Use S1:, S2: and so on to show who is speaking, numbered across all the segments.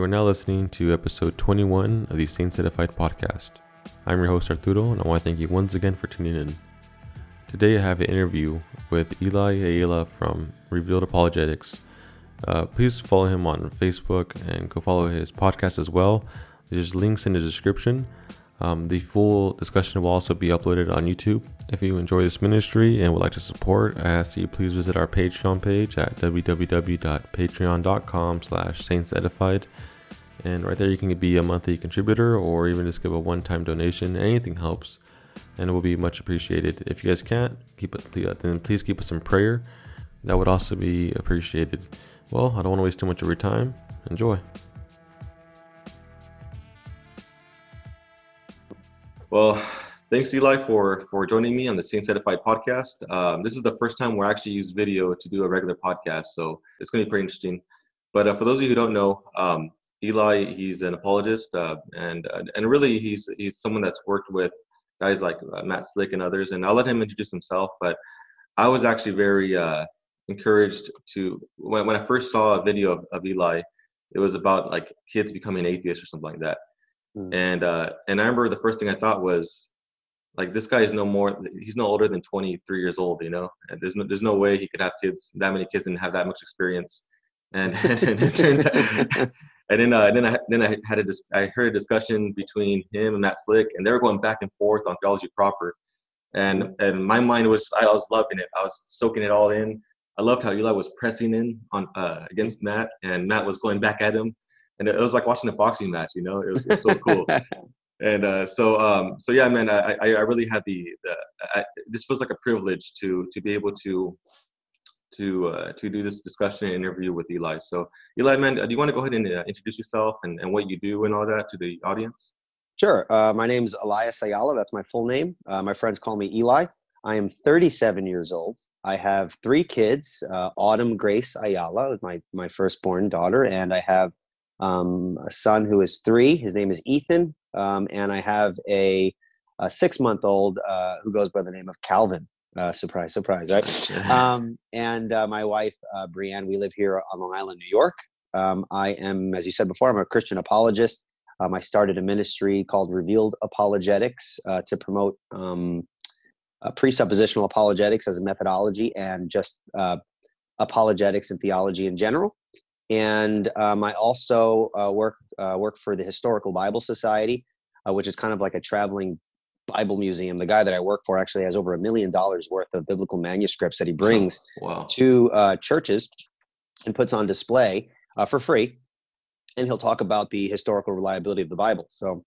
S1: You are now listening to episode 21 of the Saints Edified podcast. I'm your host Arturo, and I want to thank you once again for tuning in. Today I have an interview with Eli Ayala from Revealed Apologetics. Uh, please follow him on Facebook and go follow his podcast as well. There's links in the description. Um, the full discussion will also be uploaded on YouTube. If you enjoy this ministry and would like to support, I ask that you please visit our Patreon page at www.patreon.com slash saintsedified. And right there you can be a monthly contributor or even just give a one-time donation. Anything helps and it will be much appreciated. If you guys can't, keep it, then please keep us in prayer. That would also be appreciated. Well, I don't want to waste too much of your time. Enjoy. Well, thanks Eli for for joining me on the Saints Edified podcast. Um, this is the first time we're actually use video to do a regular podcast, so it's going to be pretty interesting. But uh, for those of you who don't know, um, Eli he's an apologist, uh, and uh, and really he's he's someone that's worked with guys like uh, Matt Slick and others. And I'll let him introduce himself. But I was actually very uh, encouraged to when when I first saw a video of, of Eli, it was about like kids becoming atheists or something like that. Mm. And uh, and I remember the first thing I thought was, like this guy is no more he's no older than 23 years old you know? And there's no there's no way he could have kids that many kids and have that much experience. And, and it turns out and then uh, and then I then I had a dis- I heard a discussion between him and Matt Slick and they were going back and forth on theology proper. And and my mind was I was loving it. I was soaking it all in. I loved how Eli was pressing in on uh, against Matt and Matt was going back at him and it was like watching a boxing match. You know, it was, it was so cool. and uh, so um, so yeah, man, I, I, I really had the, the I, this feels like a privilege to to be able to to uh, to do this discussion and interview with Eli. So Eli, man, do you want to go ahead and uh, introduce yourself and, and what you do and all that to the audience?
S2: Sure. Uh, my name is Elias Ayala. That's my full name. Uh, my friends call me Eli. I am 37 years old. I have three kids. Uh, Autumn Grace Ayala my my firstborn daughter, and I have um, a son who is three. His name is Ethan, um, and I have a, a six-month-old uh, who goes by the name of Calvin. Uh, surprise, surprise, right? um, and uh, my wife, uh, Brianne. We live here on Long Island, New York. Um, I am, as you said before, I'm a Christian apologist. Um, I started a ministry called Revealed Apologetics uh, to promote um, uh, presuppositional apologetics as a methodology and just apologetics and theology in general and um, I also uh, work uh, work for the Historical Bible Society, uh, which is kind of like a traveling Bible museum. The guy that I work for actually has over a million dollars worth of biblical manuscripts that he brings wow. to uh, churches and puts on display uh, for free. And he'll talk about the historical reliability of the Bible. So,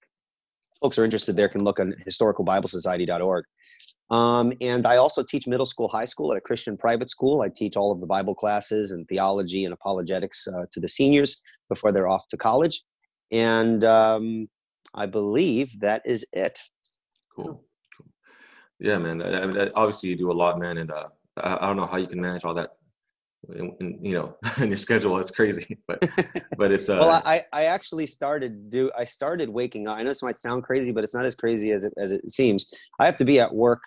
S2: folks are interested there can look on historicalbiblesociety.org. Um, and I also teach middle school, high school at a Christian private school. I teach all of the Bible classes and theology and apologetics uh, to the seniors before they're off to college. And um, I believe that is it.
S1: Cool. cool. Yeah, man. I mean, obviously, you do a lot, man. And uh, I, I don't know how you can manage all that in, in, you know in your schedule it's crazy but but it's uh
S2: well i i actually started do i started waking up i know this might sound crazy but it's not as crazy as it as it seems i have to be at work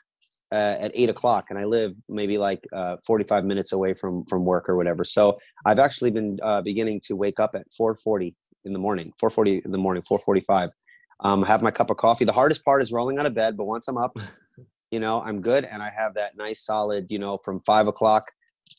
S2: uh, at eight o'clock, and I live maybe like uh, 45 minutes away from from work or whatever. So I've actually been uh, beginning to wake up at 4:40 in the morning, 4:40 in the morning, 4:45. Um, have my cup of coffee. The hardest part is rolling out of bed, but once I'm up, you know, I'm good, and I have that nice solid, you know, from five o'clock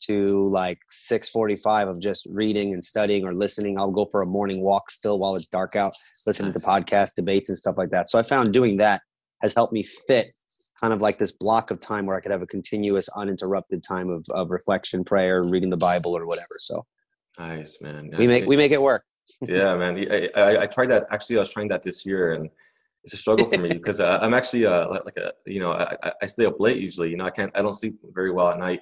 S2: to like 6:45 of just reading and studying or listening. I'll go for a morning walk still while it's dark out, listening to podcasts, debates and stuff like that. So I found doing that has helped me fit kind of like this block of time where I could have a continuous, uninterrupted time of, of reflection, prayer, reading the Bible, or whatever. So
S1: nice, man.
S2: We make we make it work.
S1: yeah, man. I, I, I, tried that. Actually, I was trying that this year, and it's a struggle for me because uh, I'm actually uh, like a you know I, I stay up late usually. You know, I can't I don't sleep very well at night.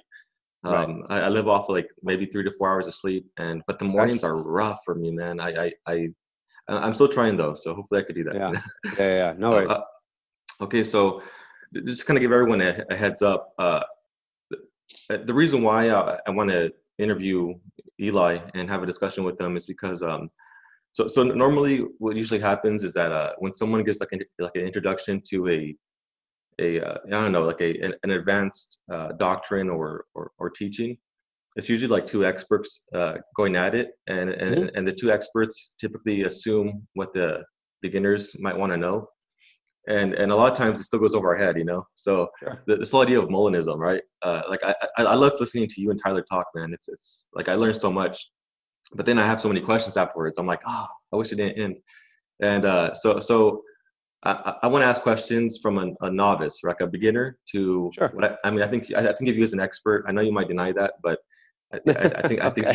S1: Um, right. I, I, live off of like maybe three to four hours of sleep, and but the mornings are rough for me, man. I I, I I'm still trying though, so hopefully I could do that.
S2: Yeah, yeah, yeah. No worries. Uh,
S1: okay, so just kind of give everyone a, a heads up. Uh, the, the, reason why I, I want to interview Eli and have a discussion with them is because um, so so normally what usually happens is that uh, when someone gets like an, like an introduction to a a uh, I don't know like a an, an advanced uh, doctrine or, or, or teaching, it's usually like two experts uh, going at it, and and, mm-hmm. and the two experts typically assume what the beginners might want to know, and and a lot of times it still goes over our head, you know. So sure. the, this whole idea of Molinism, right? Uh, like I, I I love listening to you and Tyler talk, man. It's it's like I learned so much, but then I have so many questions afterwards. I'm like, oh, I wish it didn't end. And uh, so so I, I want to ask questions from a, a, novice, like a beginner, to
S2: sure.
S1: I, I, mean, I think I, think of you as an expert. I know you might deny that, but I, I, think I think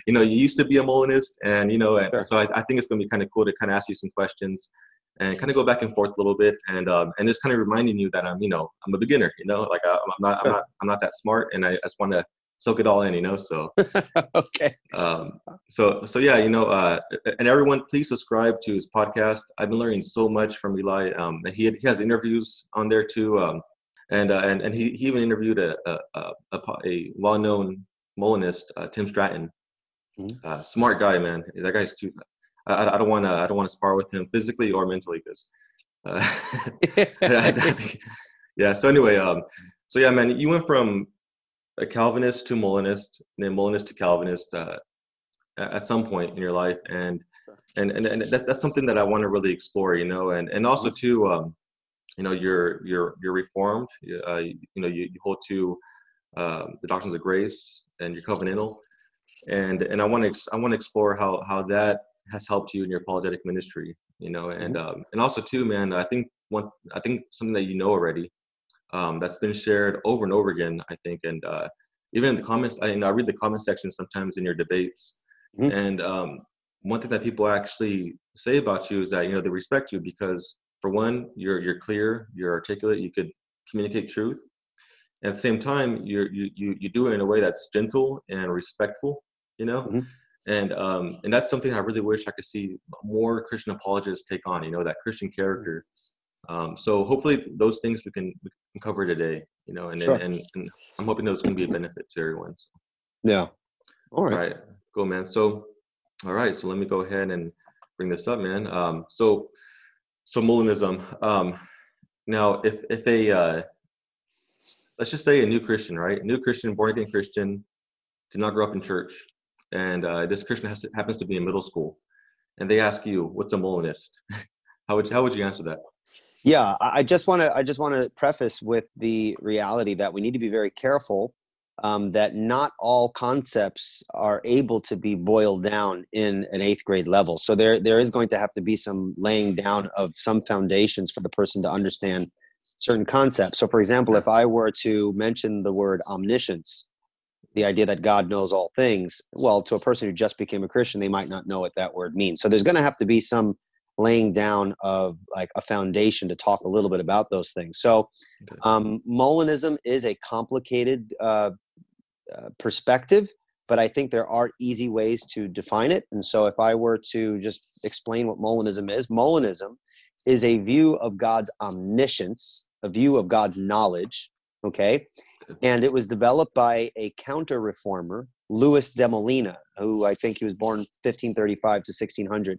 S1: you know you used to be a Molinist, and you know, sure. so I, I, think it's going to be kind of cool to kind of ask you some questions and kind of go back and forth a little bit, and um, and just kind of reminding you that I'm you know I'm a beginner, you know, like I, am not I'm not I'm not that smart, and I just want to soak it all in, you know. So
S2: okay.
S1: Um, so so yeah, you know, uh, and everyone, please subscribe to his podcast. I've been learning so much from Eli. Um, and he he has interviews on there too. Um, and uh, and and he, he even interviewed a a, a, a well known Molinist, uh, Tim Stratton. Mm-hmm. Uh, smart guy, man. That guy's too. I, I don't want to. I don't want to spar with him physically or mentally because. Uh, yeah. So anyway, um, so yeah, man, you went from a Calvinist to Molinist, and then Molinist to Calvinist uh, at some point in your life, and and and, and that, that's something that I want to really explore, you know, and and also too, um, you know, you're you're you're Reformed, uh, you, know, you, you hold to um, the doctrines of grace and you're covenantal, and and I want to I want to explore how how that has helped you in your apologetic ministry, you know, and mm-hmm. um, and also too, man, I think one I think something that you know already um, that's been shared over and over again, I think, and uh, even in the comments, I, you know, I read the comment section sometimes in your debates, mm-hmm. and um, one thing that people actually say about you is that you know they respect you because for one, you're you're clear, you're articulate, you could communicate truth. And at the same time, you're, you you you do it in a way that's gentle and respectful, you know. Mm-hmm. And um, and that's something I really wish I could see more Christian apologists take on. You know, that Christian character um, so hopefully those things we can, we can cover today, you know, and, sure. and, and, I'm hoping those can be a benefit to everyone. So.
S2: Yeah.
S1: All right. all right. Cool, man. So, all right. So let me go ahead and bring this up, man. Um, so, so Molinism. Um, now, if if a uh, let's just say a new Christian, right? New Christian, born again Christian, did not grow up in church, and uh, this Christian has happens to be in middle school, and they ask you, "What's a Molinist?" how would how would you answer that?
S2: Yeah, I just want to I just want to preface with the reality that we need to be very careful um, that not all concepts are able to be boiled down in an eighth grade level. So there there is going to have to be some laying down of some foundations for the person to understand certain concepts. So, for example, if I were to mention the word omniscience, the idea that God knows all things, well, to a person who just became a Christian, they might not know what that word means. So there's going to have to be some laying down of like a foundation to talk a little bit about those things. So, um, Molinism is a complicated uh, uh, perspective, but I think there are easy ways to define it. And so, if I were to just explain what Molinism is, Molinism is a view of God's omniscience, a view of God's knowledge. Okay. And it was developed by a counter reformer, Louis de Molina, who I think he was born 1535 to 1600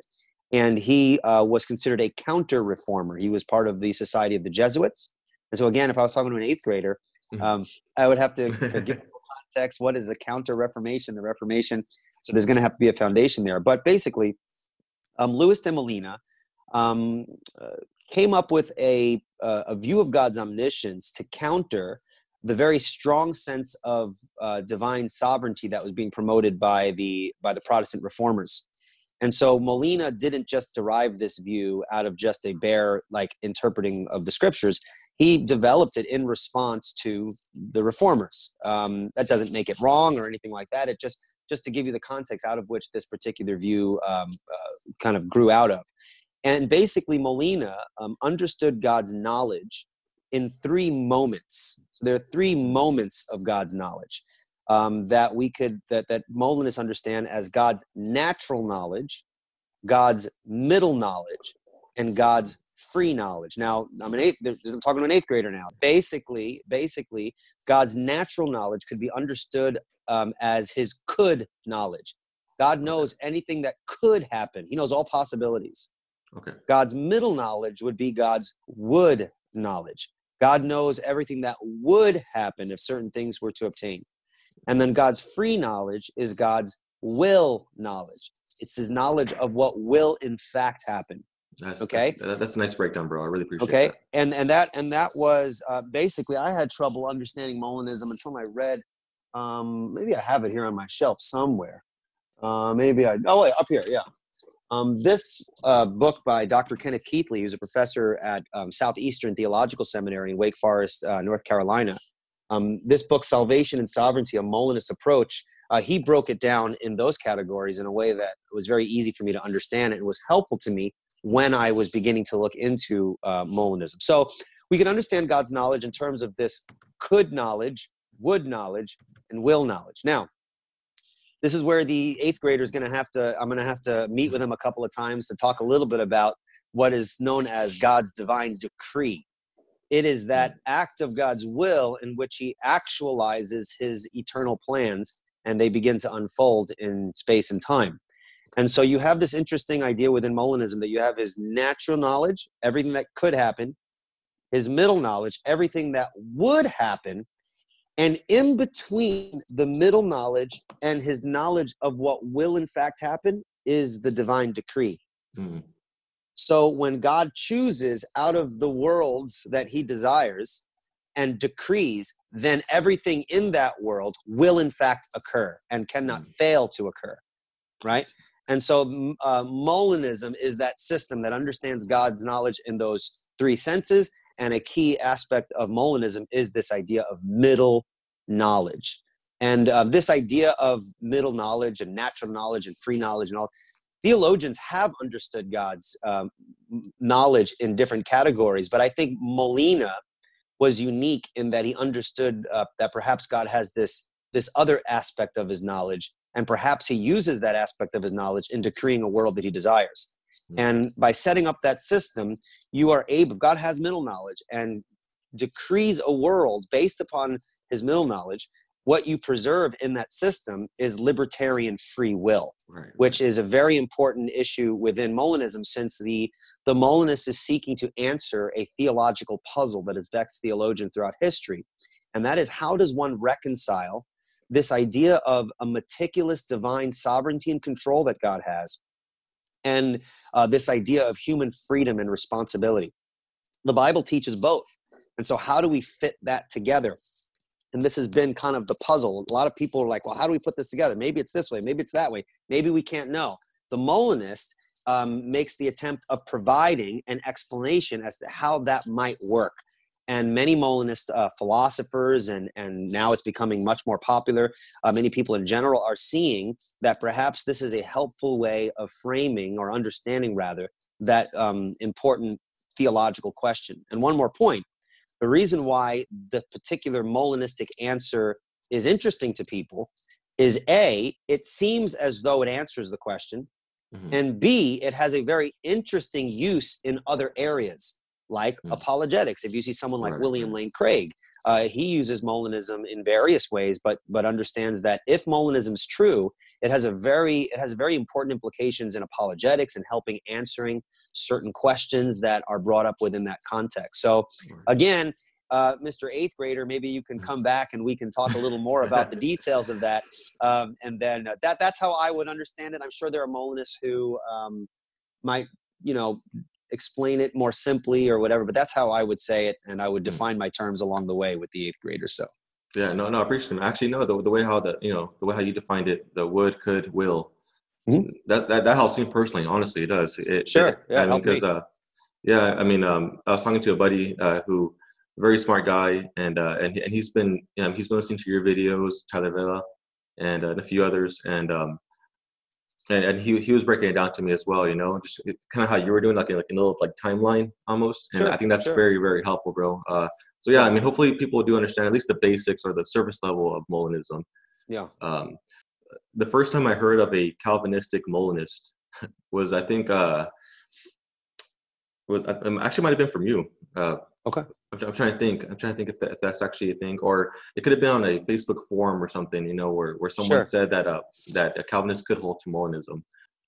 S2: and he uh, was considered a counter reformer. He was part of the Society of the Jesuits. And so, again, if I was talking to an eighth grader, mm-hmm. um, I would have to give context. What is a counter Reformation? The Reformation. So there's going to have to be a foundation there. But basically, um, Louis de Molina um, uh, came up with a, uh, a view of God's omniscience to counter the very strong sense of uh, divine sovereignty that was being promoted by the by the Protestant reformers. And so Molina didn't just derive this view out of just a bare like interpreting of the scriptures. He developed it in response to the reformers. Um, that doesn't make it wrong or anything like that. It just just to give you the context out of which this particular view um, uh, kind of grew out of. And basically, Molina um, understood God's knowledge in three moments. So there are three moments of God's knowledge um, that we could that that Molinists understand as God's natural knowledge, God's middle knowledge, and God's free knowledge. Now, I'm an eighth. I'm talking to an eighth grader now. Basically, basically, God's natural knowledge could be understood um, as His could knowledge. God knows anything that could happen. He knows all possibilities.
S1: Okay.
S2: God's middle knowledge would be God's would knowledge. God knows everything that would happen if certain things were to obtain. And then God's free knowledge is God's will knowledge. It's his knowledge of what will in fact happen.
S1: That's,
S2: Okay.
S1: That's, that's a nice breakdown, bro. I really appreciate it.
S2: okay
S1: that.
S2: and and that and that was uh, basically i had trouble understanding molinism until i read um, maybe i have it here on my shelf somewhere uh, maybe i oh wait up here yeah um, this uh, book by dr kenneth keathley who's a professor at um, southeastern theological seminary in wake forest uh, north carolina um, this book salvation and sovereignty a molinist approach uh, he broke it down in those categories in a way that was very easy for me to understand and was helpful to me when I was beginning to look into uh, Molinism. So we can understand God's knowledge in terms of this could knowledge, would knowledge, and will knowledge. Now, this is where the eighth grader is going to have to, I'm going to have to meet with him a couple of times to talk a little bit about what is known as God's divine decree. It is that mm. act of God's will in which he actualizes his eternal plans and they begin to unfold in space and time. And so you have this interesting idea within Molinism that you have his natural knowledge, everything that could happen, his middle knowledge, everything that would happen, and in between the middle knowledge and his knowledge of what will in fact happen is the divine decree.
S1: Mm.
S2: So when God chooses out of the worlds that he desires and decrees, then everything in that world will in fact occur and cannot
S1: Mm.
S2: fail to occur, right? And so uh, Molinism is that system that understands God's knowledge in those three senses. And a key aspect of Molinism is this idea of middle knowledge. And uh, this idea of middle knowledge and natural knowledge and free knowledge and all, theologians have understood God's um, knowledge in different categories. But I think Molina was unique in that he understood uh, that perhaps God has this, this other aspect of his knowledge and perhaps he uses that aspect of his knowledge in decreeing a world that he desires.
S1: Mm.
S2: And by setting up that system, you are able, God has middle knowledge and decrees a world based upon his middle knowledge. What you preserve in that system is libertarian free will,
S1: Right.
S2: which is a very important issue within Molinism since the, the Molinist is seeking to answer a theological puzzle that has vexed theologians throughout history. And that is how does one reconcile this idea of a meticulous divine sovereignty and control that God has, and uh, this idea of human freedom and responsibility. The Bible teaches both. And so, how do we fit that together? And this has been kind of the puzzle. A lot of people are like, well, how do we put this together? Maybe it's this way, maybe it's that way, maybe we can't know. The Molinist um, makes the attempt of providing an explanation as to how that might work and many Molinist uh, philosophers, and, and now it's becoming much more popular. Uh, many people in general are seeing that perhaps this is a helpful way of framing or understanding, rather, that um, important theological question. And one more point the reason why the particular Molinistic answer is interesting to people is A, it seems as though it answers the question,
S1: Mhm.
S2: and B, it has a very interesting use in other areas like
S1: Mm.
S2: apologetics. If you see someone like
S1: Right,
S2: William. Lane Craig, uh, he uses Molinism in various ways, but but understands that if Molinism is true, it has a very it has very important implications in apologetics and helping answering certain questions that are brought up within that context. So again. Uh, Mr. Eighth Grader, maybe you can
S1: Mm.
S2: come back and we can talk a little more about the details of that. Um, and then uh, that that's how I would understand it. I'm sure there are Molinists who um, might, you know, explain it more simply or whatever, but that's how I would say it, and I would
S1: Mm.
S2: define my terms along the way with the eighth grader So
S1: Yeah, no, no, I appreciate it. Actually, no, the, the way how the you know the way how you defined it, the would, could, will,
S2: Mhm.
S1: that, that that helps me personally. Honestly, it does. It,
S2: Sure,
S1: it-
S2: yeah,
S1: I mean, because uh, yeah, I mean, um, I was talking to a buddy uh, who, very smart guy, and uh, and and he's been you know, he's been listening to your videos, Tyler Vela, and, uh, and a few others, and um, and, and he he was breaking it down to me as well. You know, just kind of how you were doing, like in like a little like timeline almost, and
S2: Sure,
S1: I think that's
S2: sure.
S1: very very helpful, bro. Uh, so yeah,
S2: Yeah.
S1: I mean, hopefully people do understand at least the basics or the surface level of Molinism.
S2: yeah,
S1: Um, the first time I heard of a Calvinistic Molinist was, I think, uh, was, um, actually might have been from you. Uh,
S2: Okay.
S1: I'm, I'm trying to think. I'm trying to think if, that, if that's actually a thing, or it could have been on a Facebook forum or something. You know, where, where someone
S2: Sure.
S1: said that uh, that a Calvinist could hold to Molinism.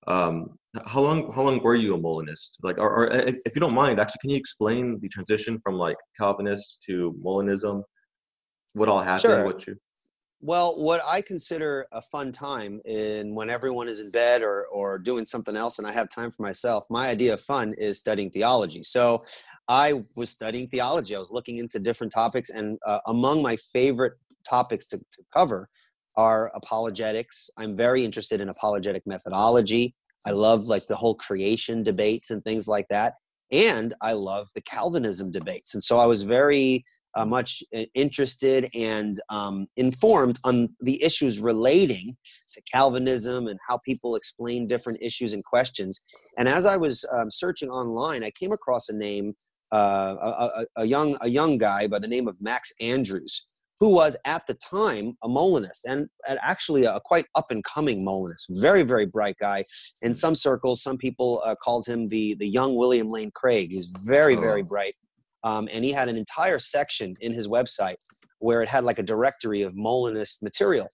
S1: Um, how long how long were you a Molinist? Like, or, or if you don't mind, actually, can you explain the transition from like Calvinist to Molinism? What all happened?
S2: Sure.
S1: What you?
S2: Well, what I consider a fun time in when everyone is in bed or or doing something else and I have time for myself, my idea of fun is studying theology. So I was studying theology. I was looking into different topics, and uh, among my favorite topics to, to cover are apologetics. I'm very interested in apologetic methodology. I love like the whole creation debates and things like that. And I love the Calvinism debates. And so I was very uh, much uh, interested and um, informed on the issues relating to Calvinism and how people explain different issues and questions. And as I was um, searching online, I came across a name, uh, a, a, a, young a young guy by the name of Max Andrews, who was at the time a Molinist and, actually a quite up and coming Molinist, very very bright guy. In some circles, some people uh, called him the the young William Lane Craig. He's very very oh. bright um, and he had an entire section in his website where it had like a directory of Molinist material.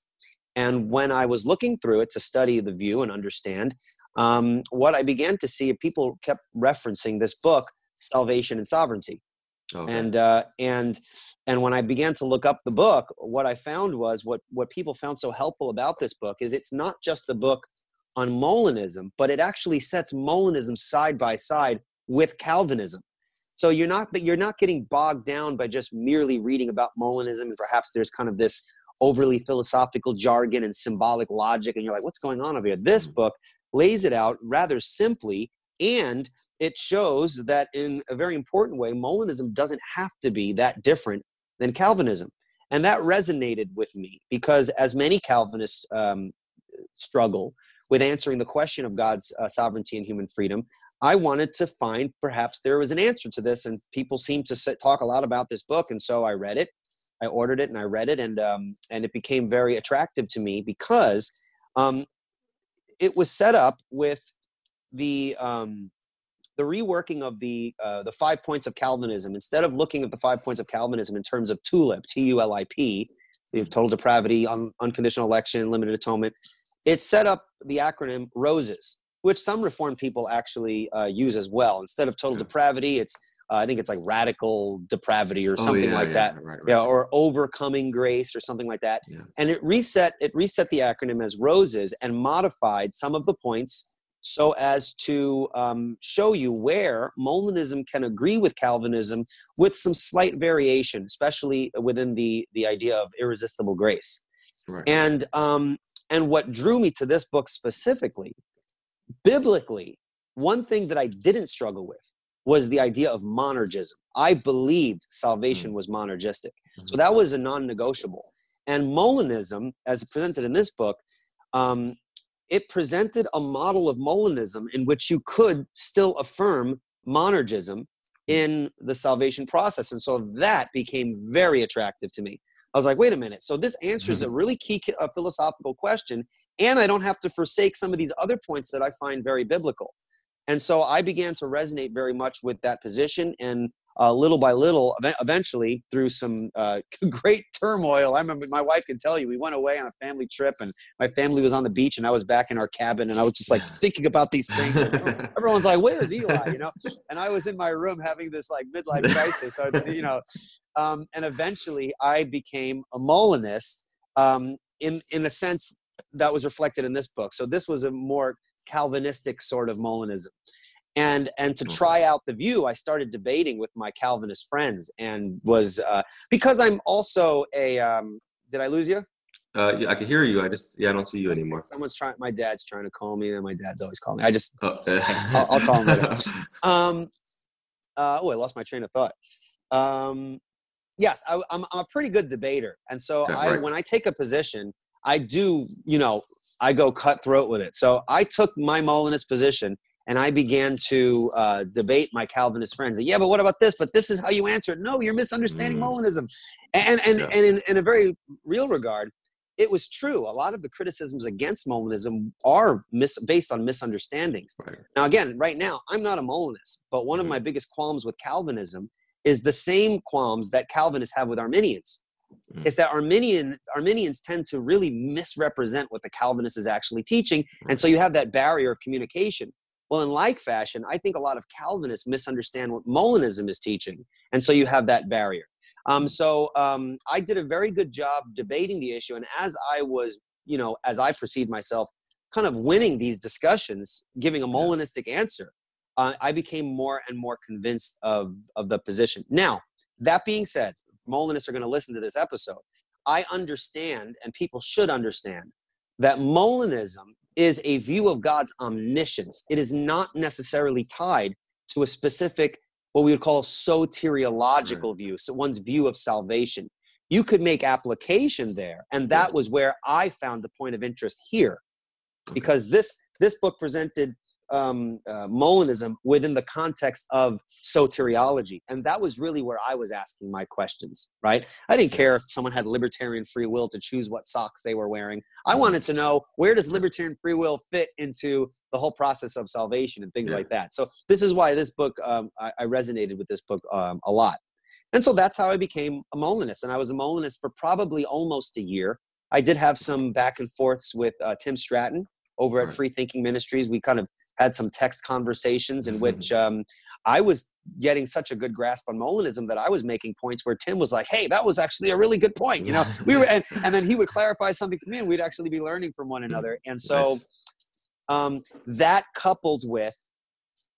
S2: And when I was looking through it to study the view and understand, um, what I began to see, people kept referencing this book, Salvation and Sovereignty. Okay. And uh, and and when I began to look up the book, what I found was what what people found so helpful about this book is it's not just a book on Molinism, but it actually sets Molinism side by side with Calvinism. So you're not but you're not getting bogged down by just merely reading about Molinism and perhaps there's kind of this overly philosophical jargon and symbolic logic and you're like what's going on over here. This mm. book lays it out rather simply and it shows that in a very important way Molinism doesn't have to be that different than Calvinism. And that resonated with me because as many Calvinists um, struggle with answering the question of God's uh, sovereignty and human freedom, I wanted to find perhaps there was an answer to this. And people seem to sit, talk a lot about this book. And so I read it, I ordered it, and I read it, and, um, and it became very attractive to me because um, it was set up with the. Um, the reworking of the uh, the five points of Calvinism, instead of looking at the five points of Calvinism in terms of TULIP, T U L I P, total depravity, un- unconditional election, limited atonement, it set up the acronym ROSES, which some Reformed people actually uh, use as well. Instead of total depravity, it's uh, I think it's like radical depravity or oh, something oh, yeah, like yeah, that, right, right. yeah, or overcoming grace or something like that. Yeah. And it reset it reset the acronym as ROSES and modified some of the points so as to um, show you where Molinism can agree with Calvinism with some slight variation, especially within the the idea of irresistible grace. Right. And um, and what drew me to this book specifically, biblically, one thing that I didn't struggle with was the idea of monergism. I believed salvation mm. was monergistic. So mm-hmm. that was a non negotiable. And Molinism, as presented in this book, um, it presented a model of Molinism in which you could still affirm monergism mm. in the salvation process. And so that became very attractive to me. I was like, wait a minute. So this answers mm-hmm. a really key uh, philosophical question, and I don't have to forsake some of these other points that I find very biblical. And so I began to resonate very much with that position. And uh, little by little, eventually through some uh, great turmoil. I remember my wife can tell you, we went away on a family trip and my family was on the beach and I was back in our cabin and I was just like thinking about these things. everyone's like, where's Eli? You know? And I was in my room having this like midlife crisis. So, you know, um, and eventually I became a Molinist um, in, in the sense that was reflected in this book. So this was a more Calvinistic sort of Molinism and and to try out the view i started debating with my calvinist friends and was uh, because i'm also a um, did i lose you
S1: uh, yeah, I can hear you. I just yeah, I don't see you anymore.
S2: Someone's trying. My dad's trying to call me, and my dad's always calling me. I just oh, I'll, I'll, call him later. um, uh, oh, I lost my train of thought. Um, yes, I, am I'm, I'm a pretty good debater, and so okay, I right. when I take a position, I do you know I go cutthroat with it. So I took my Molinist position and I began to uh, debate my Calvinist friends. Yeah, but what about this? But this is how you answer it. No, you're misunderstanding mm. Molinism. And and, yeah. and in, in, a very real regard, it was true. A lot of the criticisms against Molinism are mis- based on misunderstandings. Right. Now, again, right now, I'm not a Molinist, but one mm. of my biggest qualms with Calvinism is the same qualms that Calvinists have with Arminians. Mm. It's that Arminian Arminians tend to really misrepresent what the Calvinist is actually teaching, and so you have that barrier of communication. Well, in like fashion, I think a lot of Calvinists misunderstand what Molinism is teaching. And so you have that barrier. Um, so um, I did a very good job debating the issue, and as I was, you know, as I perceived myself, kind of winning these discussions, giving a Molinistic answer, uh, I became more and more convinced of of the position. Now, that being said, Molinists are going to listen to this episode. I understand, and people should understand, that Molinism is a view of God's omniscience. It is not necessarily tied to a specific, what we would call soteriological right. view, so one's view of salvation. You could make application there, and that was where I found the point of interest here, because this this book presented um, uh, Molinism within the context of soteriology. And that was really where I was asking my questions, right? I didn't care if someone had libertarian free will to choose what socks they were wearing. I wanted to know where does libertarian free will fit into the whole process of salvation and things yeah. like that. So this is why this book, um, I, I, resonated with this book um, a lot. And so that's how I became a Molinist. And I was a Molinist for probably almost a year. I did have some back and forths with uh, Tim Stratton over at Free Thinking Ministries. We kind of had some text conversations in mm-hmm. which um, I was getting such a good grasp on Molinism that I was making points where Tim was like, "Hey, that was actually a really good point," you know. we were, and, and then he would clarify something for me, and we'd actually be learning from one another. And so, um, that coupled with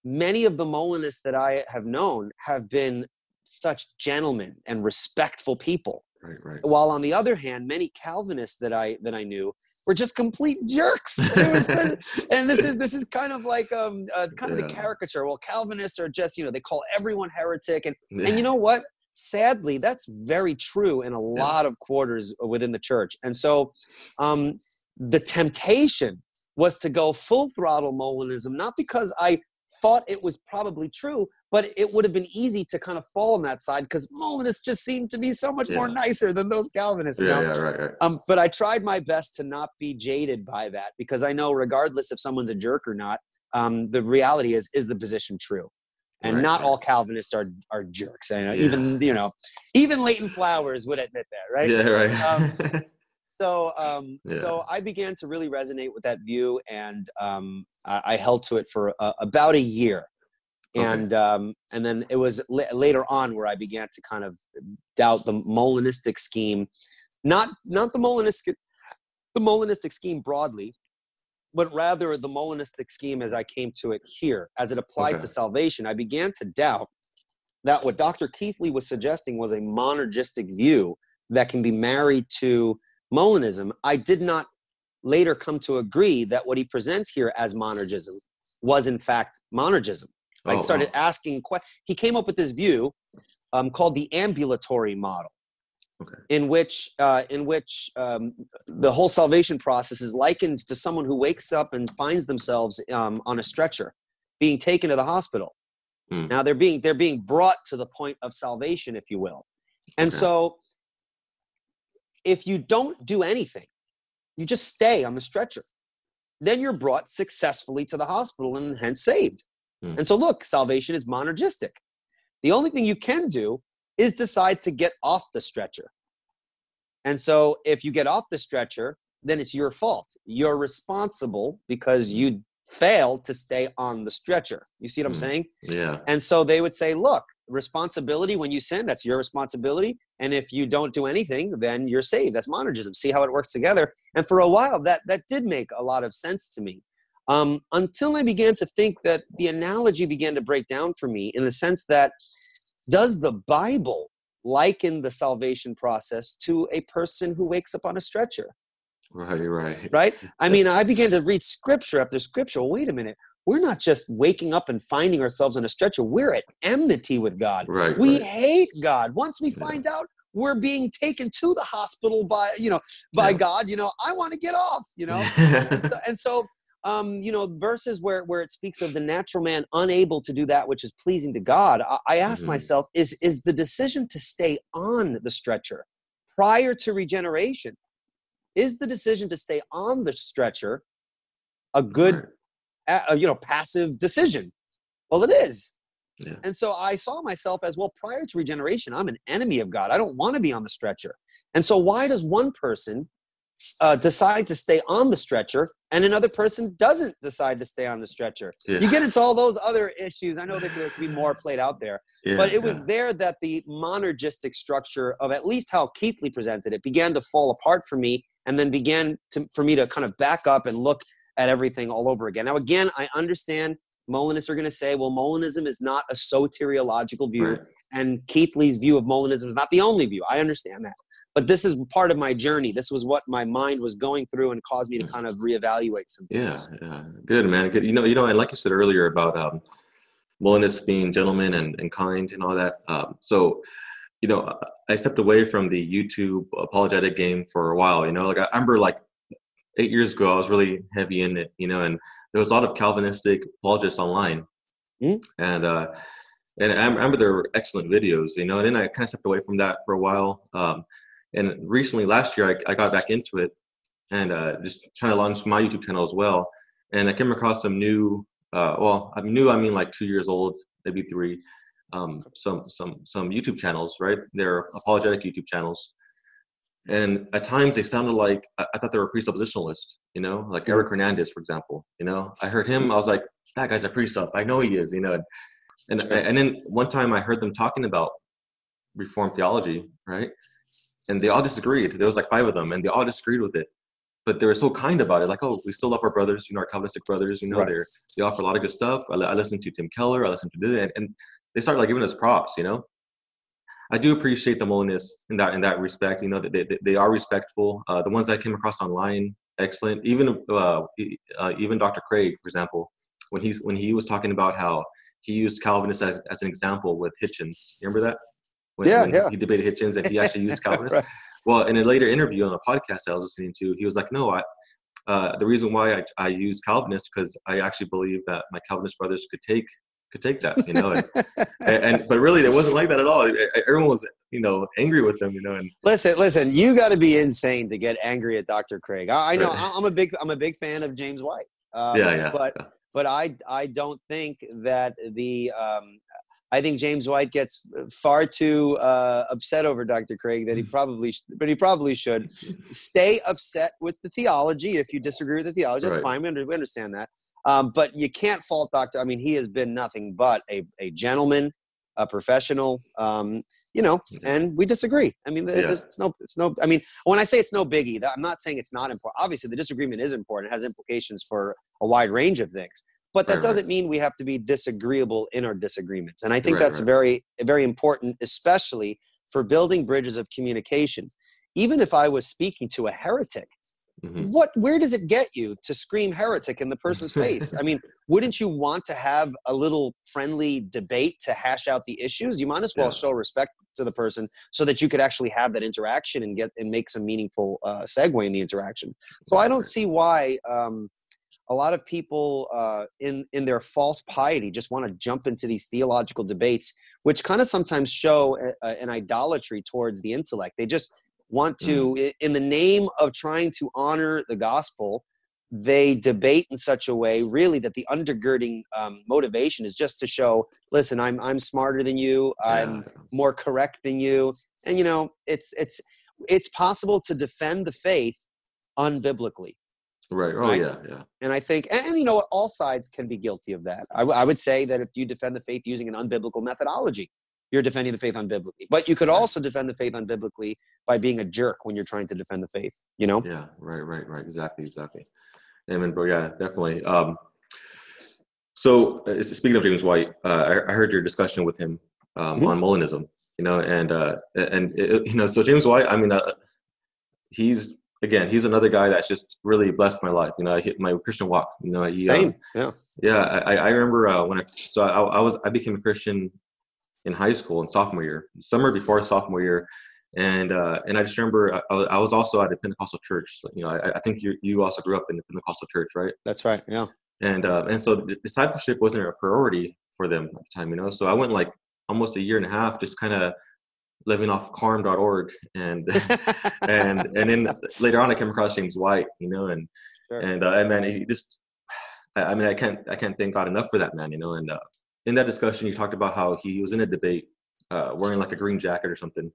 S2: many of the Molinists that I have known have been such gentlemen and respectful people
S1: Right, right.
S2: While on the other hand, many Calvinists that I that I knew were just complete jerks. and this is this is kind of like um uh, kind yeah. of the caricature. Well, Calvinists are just you know they call everyone heretic, and yeah. and you know what? Sadly, that's very true in a yeah. lot of quarters within the church. And so, um, the temptation was to go full throttle Molinism, not because I thought it was probably true, but it would have been easy to kind of fall on that side because Molinists just seemed to be so much yeah. more nicer than those Calvinists.
S1: Yeah, yeah, right, right.
S2: Um, but I tried my best to not be jaded by that because I know, regardless if someone's a jerk or not, um, the reality is is the position true, and right, not all Calvinists are are jerks. I know yeah. even you know even Leighton Flowers would admit that, right?
S1: Yeah, right.
S2: Um, so um, yeah. so I began to really resonate with that view, and um, I, I, held to it for uh, about a year and okay. um, and then it was l- later on where I began to kind of doubt the Molinistic scheme, not not the Molinistic the Molinistic scheme broadly, but rather the Molinistic scheme as I came to it here, as it applied okay. to salvation. I began to doubt that what Dr. Keathley was suggesting was a monergistic view that can be married to Molinism. I did not later come to agree that what he presents here as monergism was in fact monergism. I oh, started asking questions. He came up with this view um, called the ambulatory model, okay. in which uh, in which um, the whole salvation process is likened to someone who wakes up and finds themselves um, on a stretcher, being taken to the hospital. Hmm. Now they're being they're being brought to the point of salvation, if you will, and okay. so if you don't do anything, you just stay on the stretcher. Then you're brought successfully to the hospital and hence saved. Mm. And so, look, salvation is monergistic. The only thing you can do is decide to get off the stretcher. And so, if you get off the stretcher, then it's your fault. You're responsible because you failed to stay on the stretcher. You see what I'm mm. saying?
S1: Yeah.
S2: And so they would say, look, responsibility when you sin, that's your responsibility. And if you don't do anything, then you're saved. That's monergism. See how it works together. And for a while, that that did make a lot of sense to me um, until I began to think that the analogy began to break down for me in the sense that does the Bible liken the salvation process to a person who wakes up on a stretcher?
S1: Right, right.
S2: Right? I mean, I began to read scripture after scripture. Wait a minute. We're not just waking up and finding ourselves on a stretcher. We're at enmity with God.
S1: Right.
S2: We
S1: right.
S2: hate God. Once we find out we're being taken to the hospital by, you know, by yeah. God, you know, I want to get off, you know? and, so, and so um, you know, verses where where it speaks of the natural man unable to do that which is pleasing to God, I, I ask mm-hmm. myself, is is the decision to stay on the stretcher prior to regeneration? Is the decision to stay on the stretcher a good, right. uh, you know, passive decision? Well, it is. Yeah. And so I saw myself as well prior to regeneration, I'm an enemy of God. I don't want to be on the stretcher. And so, why does one person uh, decide to stay on the stretcher and another person doesn't decide to stay on the stretcher.
S1: Yeah.
S2: You get into all those other issues. I know there could be more played out there,
S1: Yeah,
S2: but it was
S1: yeah.
S2: there that the monergistic structure of at least how Keathley presented it began to fall apart for me, and then began to, for me to kind of back up and look at everything all over again. Now, again, I understand Molinists are going to say, well, Molinism is not a soteriological view,
S1: Right.
S2: and Keathley's view of Molinism is not the only view. I understand that. But this is part of my journey. This was what my mind was going through and caused me to kind of reevaluate some
S1: Yeah,
S2: things.
S1: yeah, good man. Good. You know, you know, and like you said earlier about um, Molinists being gentlemen and, and kind and all that. Um, so, you know, I stepped away from the YouTube apologetic game for a while. You know, like I remember like eight years ago, I was really heavy in it. You know, and there was a lot of Calvinistic apologists online,
S2: Mm.
S1: and uh, and I remember there were excellent videos. You know, and then I kind of stepped away from that for a while. Um, and recently, last year, I, I got back into it and uh, just trying to launch my YouTube channel as well. And I came across some new, uh, well, I'm new, I mean like two years old, maybe three, um, some some some YouTube channels, right? They're apologetic YouTube channels, and at times they sounded like I, thought they were presuppositionalist, you know, like Eric Hernandez, for example. You know, I heard him, I was like, that guy's a presup. I know he is, you know. And
S2: Sure.
S1: and then one time I heard them talking about Reformed theology, right? And they all disagreed. There was like five of them, and they all disagreed with it. But they were so kind about it, like, oh, we still love our brothers, you know, our Calvinistic brothers. You know,
S2: Right.
S1: they're they offer a lot of good stuff. I, I listened to Tim Keller, I listened to this, and, and they started like giving us props. You know, I do appreciate the Molinists in that in that respect. You know, that they, they, are respectful. Uh, the ones I came across online, excellent. Even uh, uh, even Dr. Craig, for example, when he's when he was talking about how he used Calvinists as, as an example with Hitchens. You remember that? When,
S2: Yeah,
S1: when
S2: yeah.
S1: He debated Hitchens and he actually used Calvinists.
S2: Right.
S1: Well, in a later interview on a podcast I was listening to, he was like, "No, I, uh, the reason why I, I use Calvinists because I actually believe that my Calvinist brothers could take could take that, you know." And, and, and but really, it wasn't like that at all. Everyone was, you know, angry with them, you know, and
S2: Listen, listen. You got to be insane to get angry at Dr. Craig. I, I know.
S1: Right.
S2: I'm a big. I'm a big fan of James White. Um,
S1: yeah, yeah,
S2: But
S1: yeah.
S2: but I I don't think that the um, I think James White gets far too uh, upset over Dr. Craig that he probably sh- but he probably should stay upset with the theology if you disagree with the theology that's
S1: Right.
S2: fine we, under, we understand that um, but you can't fault Dr. I mean he has been nothing but a, a gentleman a professional um, you know and we disagree I mean
S1: Yeah.
S2: it's no it's no I mean when I say it's no biggie I'm not saying it's not important obviously the disagreement is important it has implications for a wide range of things but that
S1: Right, right.
S2: doesn't mean we have to be disagreeable in our disagreements and i think
S1: Right,
S2: that's
S1: right.
S2: very very important especially for building bridges of communication even if i was speaking to a heretic
S1: Mhm.
S2: what where does it get you to scream heretic in the person's face i mean wouldn't you want to have a little friendly debate to hash out the issues you might as well
S1: Yeah.
S2: show respect to the person so that you could actually have that interaction and get and make some meaningful uh, segue in the interaction so i don't see why um, a lot of people uh, in in their false piety just want to jump into these theological debates, which kind of sometimes show a, a- an idolatry towards the intellect. They just want to, i- in the name of trying to honor the gospel, they debate in such a way, really, that the undergirding um, motivation is just to show, listen, I'm I'm smarter than you, I'm
S1: Yeah.
S2: more correct than you, and you know, it's it's it's possible to defend the faith unbiblically.
S1: Right. Oh
S2: Right?
S1: yeah, yeah.
S2: And I think, and, and you know what, all sides can be guilty of that. I, w- I would say that if you defend the faith using an unbiblical methodology, you're defending the faith unbiblically. But you could also defend the faith unbiblically by being a jerk when you're trying to defend the faith. You know?
S1: Yeah, right, right, right. Exactly, exactly. Amen, bro. Yeah, definitely. Um, so uh, speaking of James White, uh, I, I heard your discussion with him um,
S2: Mhm.
S1: on Molinism. You know, and uh, and it, you know, so James White. I mean, uh, he's again, he's another guy that's just really blessed my life. You know, I hit my Christian walk. You know, he, um,
S2: Same. Yeah.
S1: yeah, I, I remember uh, when I so I, I was I became a Christian in high school in sophomore year, summer before sophomore year, and uh, and I just remember I, I was- also at a Pentecostal church. You know, I, I think you you also grew up in a Pentecostal church, right?
S2: That's right. Yeah.
S1: And uh, and so the discipleship wasn't a priority for them at the time, you know. So I went like almost a year and a half just kind of living off carm.org and and and then later on I came across James White, you know, and
S2: Sure.
S1: and uh, and man, he just I, mean I can't I can't thank God enough for that man, you know. And uh, in that discussion, you talked about how he was in a debate uh, wearing like a green jacket or something,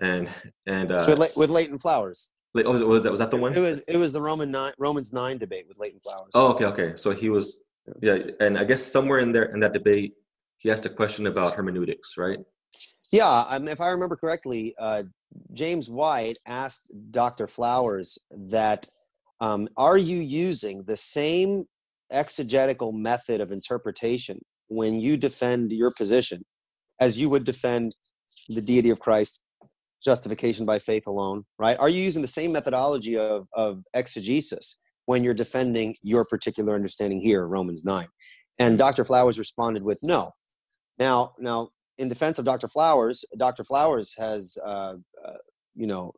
S1: and and uh,
S2: So with, with Leighton Flowers.
S1: Oh, was, was that was that the one?
S2: It was it was the Roman nine Romans nine debate with Leighton Flowers.
S1: Oh, okay, okay. So he was, yeah, and I guess somewhere in there in that debate, he asked a question about hermeneutics, right?
S2: Yeah, mean, if I remember correctly, uh, James White asked Dr. Flowers that um, are you using the same exegetical method of interpretation when you defend your position as you would defend the deity of Christ, justification by faith alone, right? Are you using the same methodology of, of exegesis when you're defending your particular understanding here, Romans 9? And Dr. Flowers responded with no. Now, now, in defense of Dr. Flowers, Dr. Flowers has, uh, uh, you know,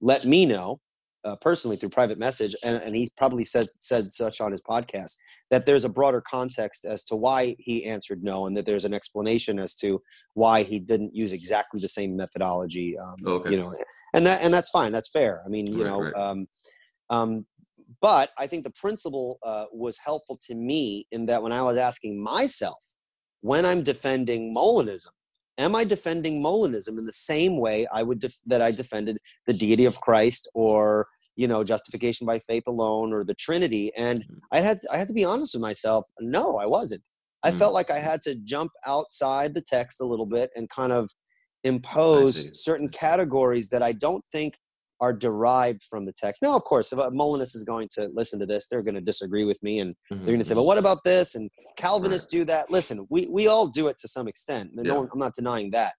S2: let me know uh, personally through private message, and, and he probably said said such on his podcast that there's a broader context as to why he answered no, and that there's an explanation as to why he didn't use exactly the same methodology. Um, okay. You know, and that and that's fine. That's fair. I mean, you right, know, right. Um, um, but I think the principle uh, was helpful to me in that when I was asking myself when I'm defending Molinism, am I defending Molinism in the same way I would def- that I defended the deity of Christ or you know justification by faith alone or the Trinity? And mm. I had I had to be honest with myself. No, I wasn't. I mm. felt like I had to jump outside the text a little bit and kind of impose certain categories that I don't think are derived from the text. Now, of course, if a Molinist is going to listen to this, they're going to disagree with me and mm-hmm. they're going to say, "Well, what about this?" And Calvinists right. do that. Listen, we we all do it to some extent. Yeah. No, I'm not denying that.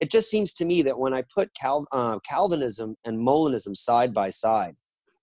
S2: It just seems to me that when I put Cal, uh, Calvinism and Molinism side by side,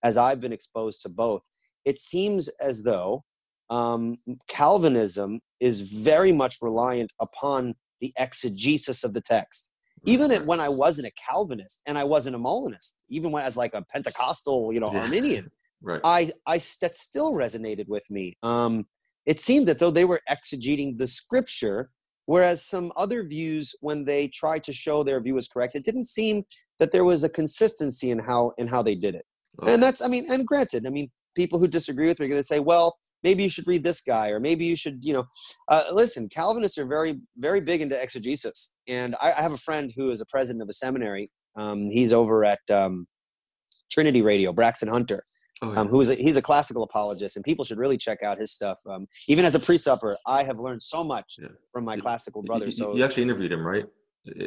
S2: as I've been exposed to both, it seems as though um, Calvinism is very much reliant upon the exegesis of the text even when I wasn't a Calvinist and I wasn't a Molinist, even when as like a Pentecostal, you know, yeah. Arminian,
S1: right.
S2: I, I that still resonated with me. Um, it seemed that though they were exegeting the scripture, whereas some other views, when they tried to show their view was correct, it didn't seem that there was a consistency in how in how they did it. Okay. And that's, I mean, and granted, I mean, people who disagree with me are going to say, well, maybe you should read this guy or maybe you should you know uh, listen calvinists are very very big into exegesis and I, I, have a friend who is a president of a seminary um, he's over at um, trinity radio braxton hunter oh, yeah. um, who's a, he's a classical apologist and people should really check out his stuff um, even as a pre-supper i have learned so much yeah. from my classical brother so
S1: you actually interviewed him right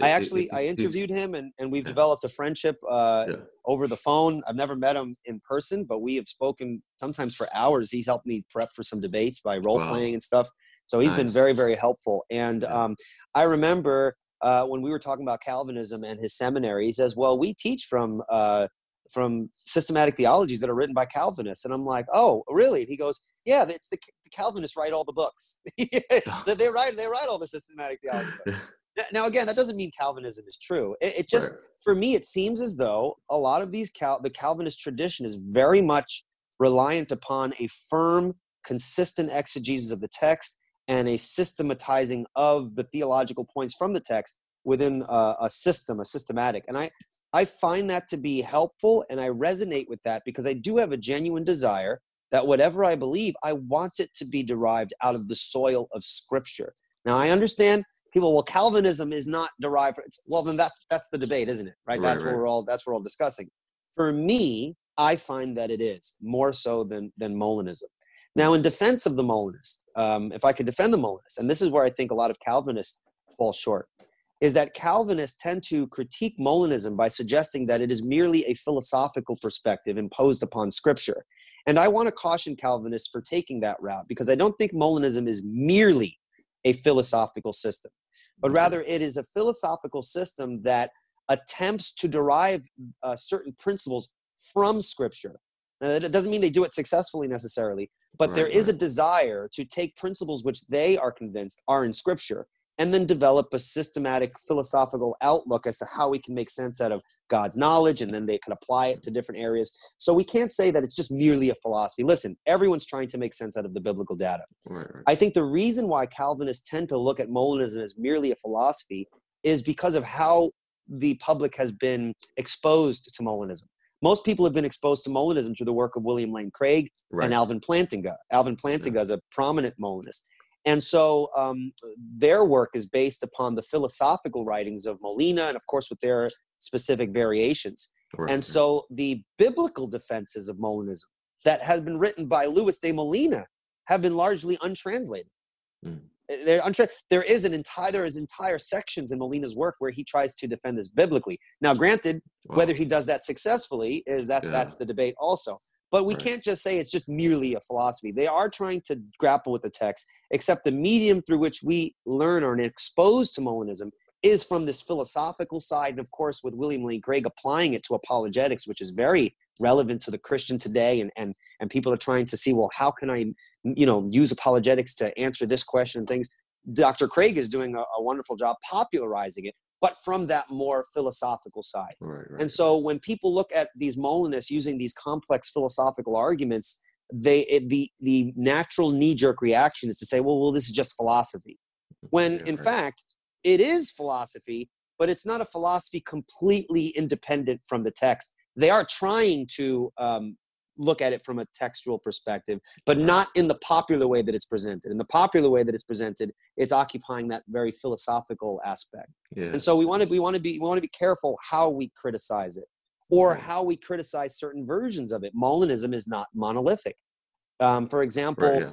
S2: I actually I interviewed him and, and we've yeah. developed a friendship uh, yeah. over the phone. I've never met him in person, but we have spoken sometimes for hours. He's helped me prep for some debates by role wow. playing and stuff. So he's nice. been very very helpful. And yeah. um, I remember uh, when we were talking about Calvinism and his seminary, he says, "Well, we teach from." Uh, from systematic theologies that are written by Calvinists, and I'm like, oh, really? And he goes, yeah, it's the, the Calvinists write all the books. they write they write all the systematic theology. Now, again, that doesn't mean Calvinism is true. It, it just, right. for me, it seems as though a lot of these Cal, the Calvinist tradition is very much reliant upon a firm, consistent exegesis of the text and a systematizing of the theological points from the text within a, a system, a systematic. And I, I find that to be helpful, and I resonate with that because I do have a genuine desire that whatever I believe, I want it to be derived out of the soil of Scripture. Now, I understand people well calvinism is not derived from, well then that's that's the debate isn't it? Right, right that's right. what we're all that's what we're all discussing. For me i find that it is more so than than molinism. Now in defense of the molinist um, if i could defend the molinist and this is where i think a lot of calvinists fall short is that calvinists tend to critique molinism by suggesting that it is merely a philosophical perspective imposed upon scripture. And i want to caution calvinists for taking that route because i don't think molinism is merely a philosophical system but rather it is a philosophical system that attempts to derive uh, certain principles from Scripture. Now, that doesn't mean they do it successfully necessarily, but right, there is right. a desire to take principles which they are convinced are in Scripture and then develop a systematic philosophical outlook as to how we can make sense out of God's knowledge, and then they can apply it to different areas. So we can't say that it's just merely a philosophy. Listen, everyone's trying to make sense out of the biblical data. Right, right. I think the reason why Calvinists tend to look at Molinism as merely a philosophy is because of how the public has been exposed to Molinism. Most people have been exposed to Molinism through the work of William Lane Craig right. and Alvin Plantinga. Alvin Plantinga yeah. is a prominent Molinist. And so um, their work is based upon the philosophical writings of Molina and, of course, with their specific variations. Right. And so the biblical defenses of Molinism that have been written by Luis de Molina have been largely untranslated. Mm. They're untra- there is an entire there is entire sections in Molina's work where he tries to defend this biblically. Now, granted, wow. whether he does that successfully is that yeah. that's the debate also. But we right. can't just say it's just merely a philosophy. They are trying to grapple with the text, except the medium through which we learn or are exposed to Molinism is from this philosophical side. And of course, with William Lane Craig applying it to apologetics, which is very relevant to the Christian today. And, and, and people are trying to see, well, how can I, you know, use apologetics to answer this question and things. Dr. Craig is doing a, a wonderful job popularizing it but from that more philosophical side. Right, right. And so when people look at these Molinists using these complex philosophical arguments, they it, the the natural knee jerk reaction is to say, well, well, this is just philosophy. When yeah, in right. fact it is philosophy, but it's not a philosophy completely independent from the text. They are trying to um, look at it from a textual perspective, but not in the popular way that it's presented. In the popular way that it's presented, it's occupying that very philosophical aspect. Yeah. And so we want to we want to be we want to be careful how we criticize it or how we criticize certain versions of it. Molinism is not monolithic. Um, for example, right, yeah.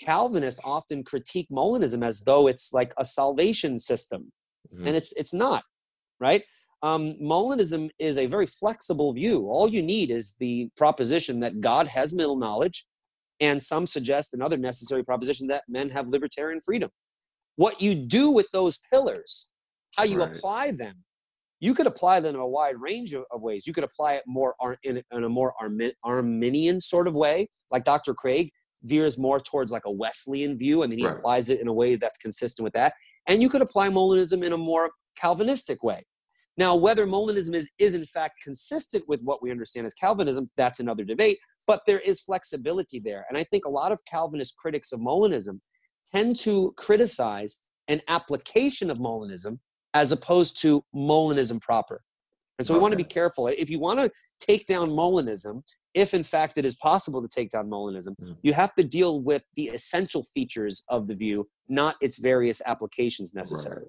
S2: Calvinists often critique Molinism as though it's like a salvation system, mm-hmm. and it's it's not, right? Um, Molinism is a very flexible view. All you need is the proposition that God has middle knowledge, and some suggest another necessary proposition that men have libertarian freedom. What you do with those pillars, how you right. apply them, you could apply them in a wide range of, of ways. You could apply it more in, in a more Arminian sort of way, like Dr. Craig veers more towards like a Wesleyan view, and then he right. applies it in a way that's consistent with that. And you could apply Molinism in a more Calvinistic way. Now, whether Molinism is, is in fact consistent with what we understand as Calvinism, that's another debate, but there is flexibility there. And I think a lot of Calvinist critics of Molinism tend to criticize an application of Molinism as opposed to Molinism proper. And so we want to be careful. If you want to take down Molinism, if in fact it is possible to take down Molinism, mm. you have to deal with the essential features of the view, not its various applications necessarily.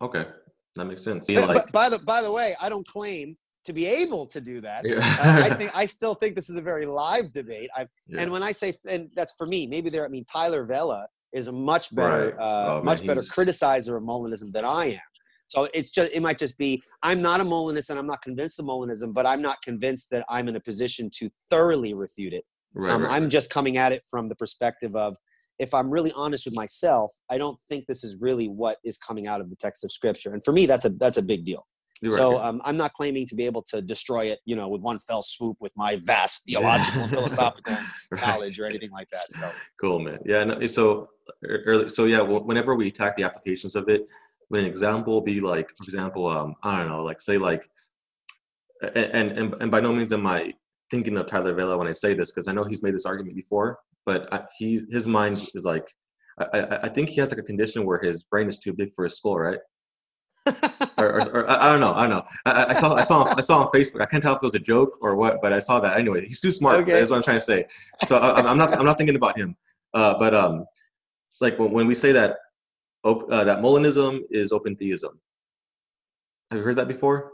S1: Right. Okay. That makes sense.
S2: But, like, by the by the way, I don't claim to be able to do that. Yeah. uh, I think I still think this is a very live debate. yeah. And when I say, and that's for me, maybe there. I mean, Tyler Vela is a much better, right. uh, oh, much man, better criticizer of Molinism than I am. So it's just it might just be I'm not a Molinist and I'm not convinced of Molinism, but I'm not convinced that I'm in a position to thoroughly refute it. Right, um, right, I'm just coming at it from the perspective of if I'm really honest with myself, I don't think this is really what is coming out of the text of Scripture. And for me, that's a that's a big deal. Right. So um, I'm not claiming to be able to destroy it, you know, with one fell swoop with my vast theological and philosophical right. knowledge or anything like that. So
S1: cool, man. Yeah. No, so early, so yeah. Whenever we attack the applications of it, an example be like, for example, um, I don't know, like say like, and and and by no means am I thinking of Tyler Vela when I say this because I know he's made this argument before, but I, he his mind is like I, I think he has like a condition where his brain is too big for his skull, right? or, or, or, I don't know. I don't know. I, I, saw I saw I saw on Facebook. I can't tell if it was a joke or what, but I saw that anyway. He's too smart. Okay. That's what I'm trying to say. So I, am not I'm not thinking about him. Uh, but um, like when, when we say that uh, that Molinism is open theism. Have you heard that before?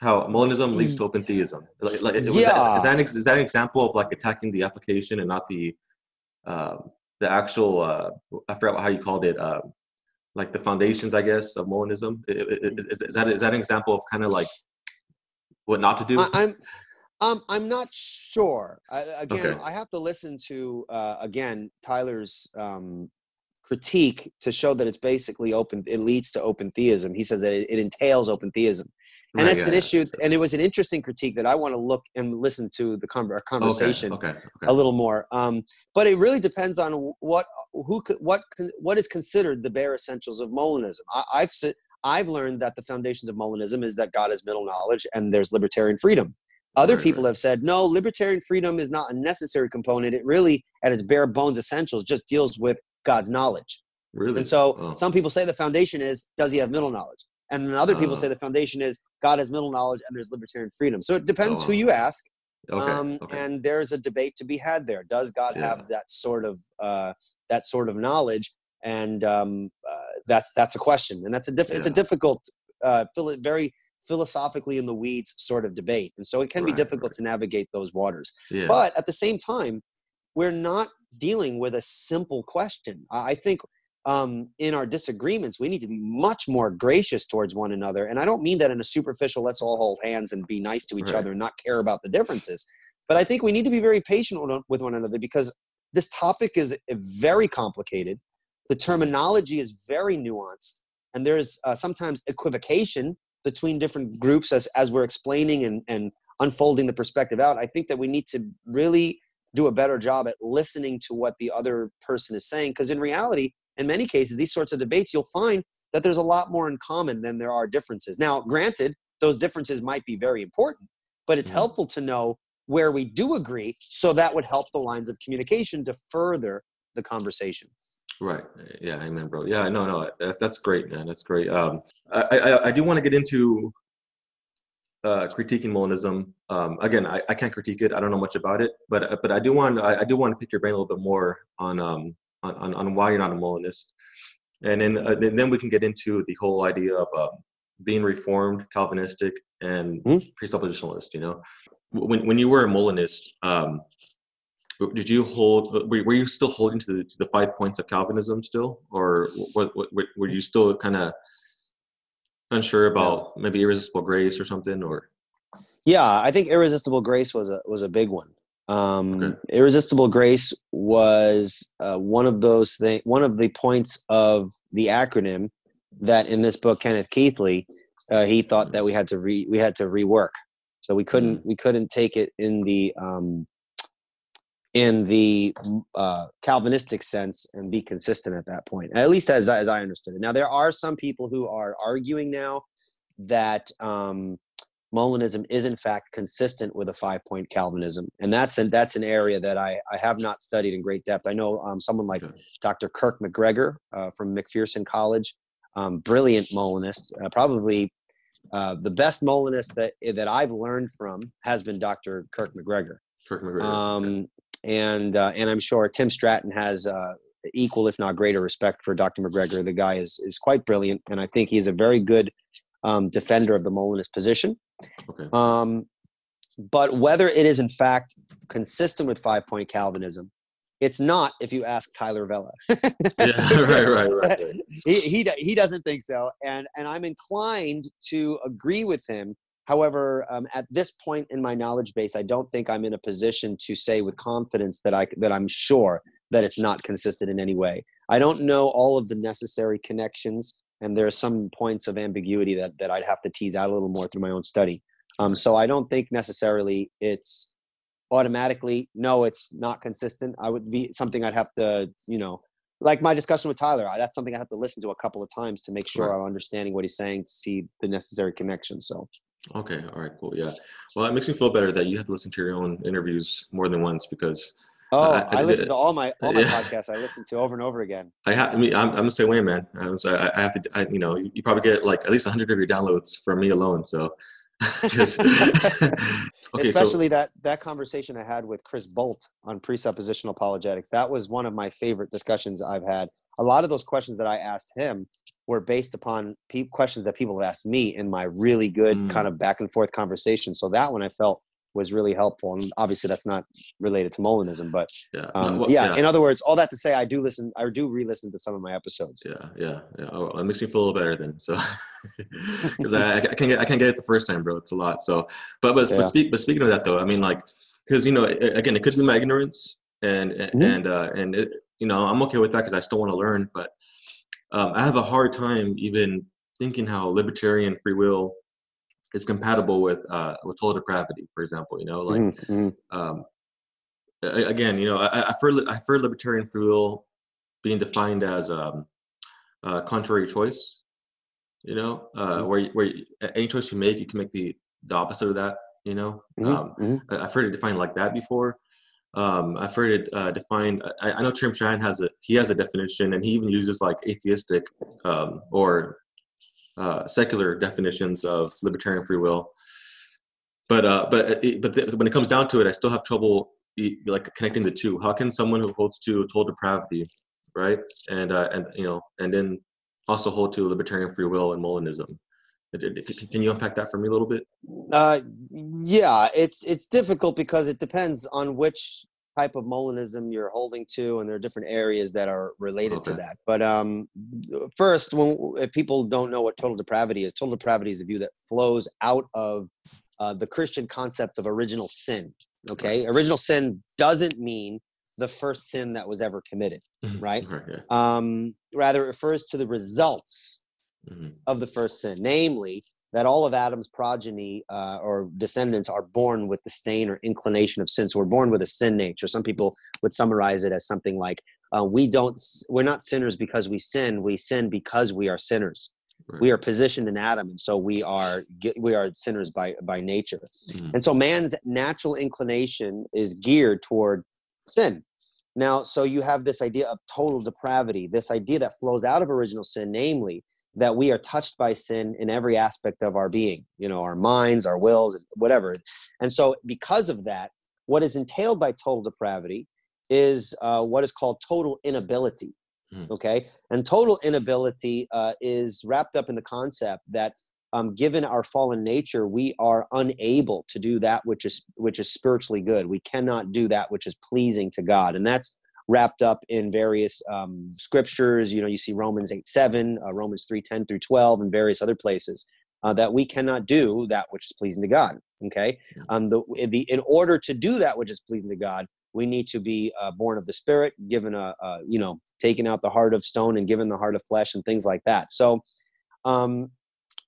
S1: How Molinism leads to open theism. Like, like, yeah. That, is, that an, is that an example of like attacking the application and not the uh, the actual uh, I forgot how you called it uh, like the foundations I guess of Molinism is, is, is that is that an example of kind of like what not to do?
S2: I, am um, I'm not sure. I, again, okay. I have to listen to uh, again Tyler's um, critique to show that it's basically open. It leads to open theism. He says that it, it entails open theism and right, it's yeah, an issue and it was an interesting critique that i want to look and listen to the conversation okay, okay, okay. a little more um, but it really depends on what who what what is considered the bare essentials of molinism I, have i've learned that the foundations of molinism is that god has middle knowledge and there's libertarian freedom other right, people right. have said no libertarian freedom is not a necessary component it really at its bare bones essentials just deals with god's knowledge Really? And so oh. some people say the foundation is does he have middle knowledge? And then other people uh, say the foundation is God has middle knowledge and there's libertarian freedom. So it depends who you ask. Okay, um, okay. And there's a debate to be had there. Does God yeah. have that sort of uh, that sort of knowledge? And um, uh, that's that's a question, and that's a diff- yeah. it's a difficult, uh, very philosophically in the weeds sort of debate. And so it can be difficult
S1: right.
S2: to navigate those waters.
S1: Yeah.
S2: But at the same time, we're not dealing with a simple question. I think um, in our disagreements, we need to be much more gracious towards one another. And I don't mean that in a superficial, let's all hold hands and be nice to each
S1: Right.
S2: other and not care about the differences. But I think we need to be very patient with one- another because this topic is uh, very complicated. The terminology is very nuanced, and there's uh, sometimes equivocation between different groups as, as we're explaining and, and unfolding the perspective out. I think that we need to really do a better job at listening to what the other person is saying because in reality in many cases these sorts of debates you'll find that there's a lot more in common than there are differences now granted those differences might be very important but it's
S1: Mhm.
S2: helpful to know where we do agree so that would help the lines of communication to further the conversation
S1: Right. Yeah. Amen, bro. Yeah. No. No. That, that's great, man. That's great. Um, I I, I do want to get into uh, critiquing Molinism. Um, again, I, I can't critique it. I don't know much about it, but but I do want I, I do want to pick your brain a little bit more on um on, on, on why you're not a Molinist, and then uh, then we can get into the whole idea of um, being Reformed, Calvinistic, and
S2: Hmm?
S1: presuppositionalist. You know, when when you were a Molinist. Um, did you hold? Were, were you still holding to the, to the five points of Calvinism still, or what, were you still kind of unsure about maybe irresistible grace or something? Or
S2: Yeah, I think irresistible grace was a was a big one. Um,
S1: Okay.
S2: Irresistible grace was uh, one of those things. One of the points of the acronym that in this book, Kenneth Keathley, uh, he thought that we had to re we had to rework. So we couldn't we couldn't take it in the um, in the uh, Calvinistic sense and be consistent at that point. At least as as I understood it. Now there are some people who are arguing now that um, Molinism is in fact consistent with a five point Calvinism, and that's an that's an area that I I have not studied in great depth. I know um, someone like. Dr. Kirk MacGregor uh, from McPherson College, um, brilliant Molinist, uh, probably. Uh, the best Molinist that that I've learned from has been Dr. Kirk MacGregor.
S1: Kirk MacGregor?
S2: Um, and uh, and I'm sure Tim Stratton has uh, equal, if not greater, respect for Dr. MacGregor. The guy is is quite brilliant, and I think he's a very good um, defender of the Molinist position.
S1: Okay.
S2: Um, but whether it is in fact consistent with five point Calvinism, it's not. If you ask Tyler Vela,
S1: yeah. Right. Right. Right. right.
S2: he, he he doesn't think so, and and I'm inclined to agree with him. However, um, at this point in my knowledge base, I don't think I'm in a position to say with confidence that I that I'm sure that it's not consistent in any way. I don't know all of the necessary connections, and there are some points of ambiguity that that I'd have to tease out a little more through my own study. Um, so I don't think necessarily it's automatically no, it's not consistent. I would be something I'd have to you know like my discussion with Tyler, I, that's something I have to listen to a couple of times to make sure
S1: Right.
S2: I'm understanding what he's saying to see the necessary connection. So,
S1: Okay. All right. Cool. Yeah. Well, it makes me feel better that you have to listen to your own interviews more than once because
S2: oh,
S1: I-
S2: I,
S1: I-
S2: listen to all my all my
S1: Yeah.
S2: podcasts. I listen to over and over again.
S1: I have. I mean, I'm, I'm the same way, man. I'm, so I, I have to. I, you know, you, probably get like at least 100 of your downloads from me alone. So, okay.
S2: Especially that that conversation I had with Chris Bolt on presuppositional apologetics. That was one of my favorite discussions I've had. A lot of those questions that I asked him were based upon pe- questions that people have asked me in my really good
S1: Mm.
S2: kind of back and forth conversation. So that one I felt was really helpful. And obviously that's not related to Molinism, but
S1: yeah.
S2: um,
S1: No, well,
S2: yeah, In other words, all that to say, I do listen. I do re-listen to some of my episodes.
S1: Yeah, yeah, yeah. Oh, it makes me feel a little better then. So, because I, I can't get I can't get it the first time, bro. It's a lot. So, but but,
S2: Yeah.
S1: but speak but speaking of that though, I mean like because you know again it could be my ignorance and
S2: Mhm.
S1: and uh, and it, you know I'm okay with that because I still want to learn, but um, I have a hard time even thinking how libertarian free will is compatible with uh, with total depravity, for example. You know, like
S2: Mhm, mhm.
S1: um, again, you know, I, I prefer I prefer libertarian free will being defined as um, uh, contrary choice. You know, uh,
S2: Mhm.
S1: where where you, any choice you make, you can make the the opposite of that. You know,
S2: Mhm,
S1: um,
S2: mhm.
S1: I- I've heard it defined like that before. Um, I've heard it uh, defined. I, I know Tim Shine has a he has a definition, and he even uses like atheistic um, or uh, secular definitions of libertarian free will. But uh, but it, but th- when it comes down to it, I still have trouble like connecting the two. How can someone who holds to total depravity, right, and uh, and you know, and then also hold to libertarian free will and Molinism, Can you unpack that for me a little bit?
S2: Uh, yeah, it's it's difficult because it depends on which type of Molinism you're holding to, and there are different areas that are related okay. to that. But um, first, when if people don't know what total depravity is, total depravity is a view that flows out of uh, the Christian concept of original sin. Okay, right. original sin doesn't mean the first sin that was ever committed, mm-hmm. right? um, rather, it refers to the results mm-hmm. of the first sin, namely that all of Adam's progeny uh, or descendants are born with the stain or inclination of sin. So we're born with a sin nature. Some people would summarize it as something like, uh, "We don't, we're not sinners because we sin. We sin because we are sinners. Right. We are positioned in Adam, and so we are we are sinners by by nature. Mm. And so man's natural inclination is geared toward sin. Now, so you have this idea of total depravity, this idea that flows out of original sin, namely that we are touched by sin in every aspect of our being, you know, our minds, our wills, whatever. And so, because of that, what is entailed by total depravity is uh, what is called total inability. Mm. Okay. And total inability uh, is wrapped up in the concept that um, given our fallen nature, we are unable to do that which is which is spiritually good. We cannot do that which is pleasing to God, and that's wrapped up in various um, scriptures. You know, you see Romans 8 7, uh, Romans 3 10 through 12, and various other places uh, that we cannot do that which is pleasing to God. Okay. Um, the, the, in order to do that which is pleasing to God, we need to be uh, born of the Spirit, given a, a, you know, taking out the heart of stone and given the heart of flesh and things like that. So, um,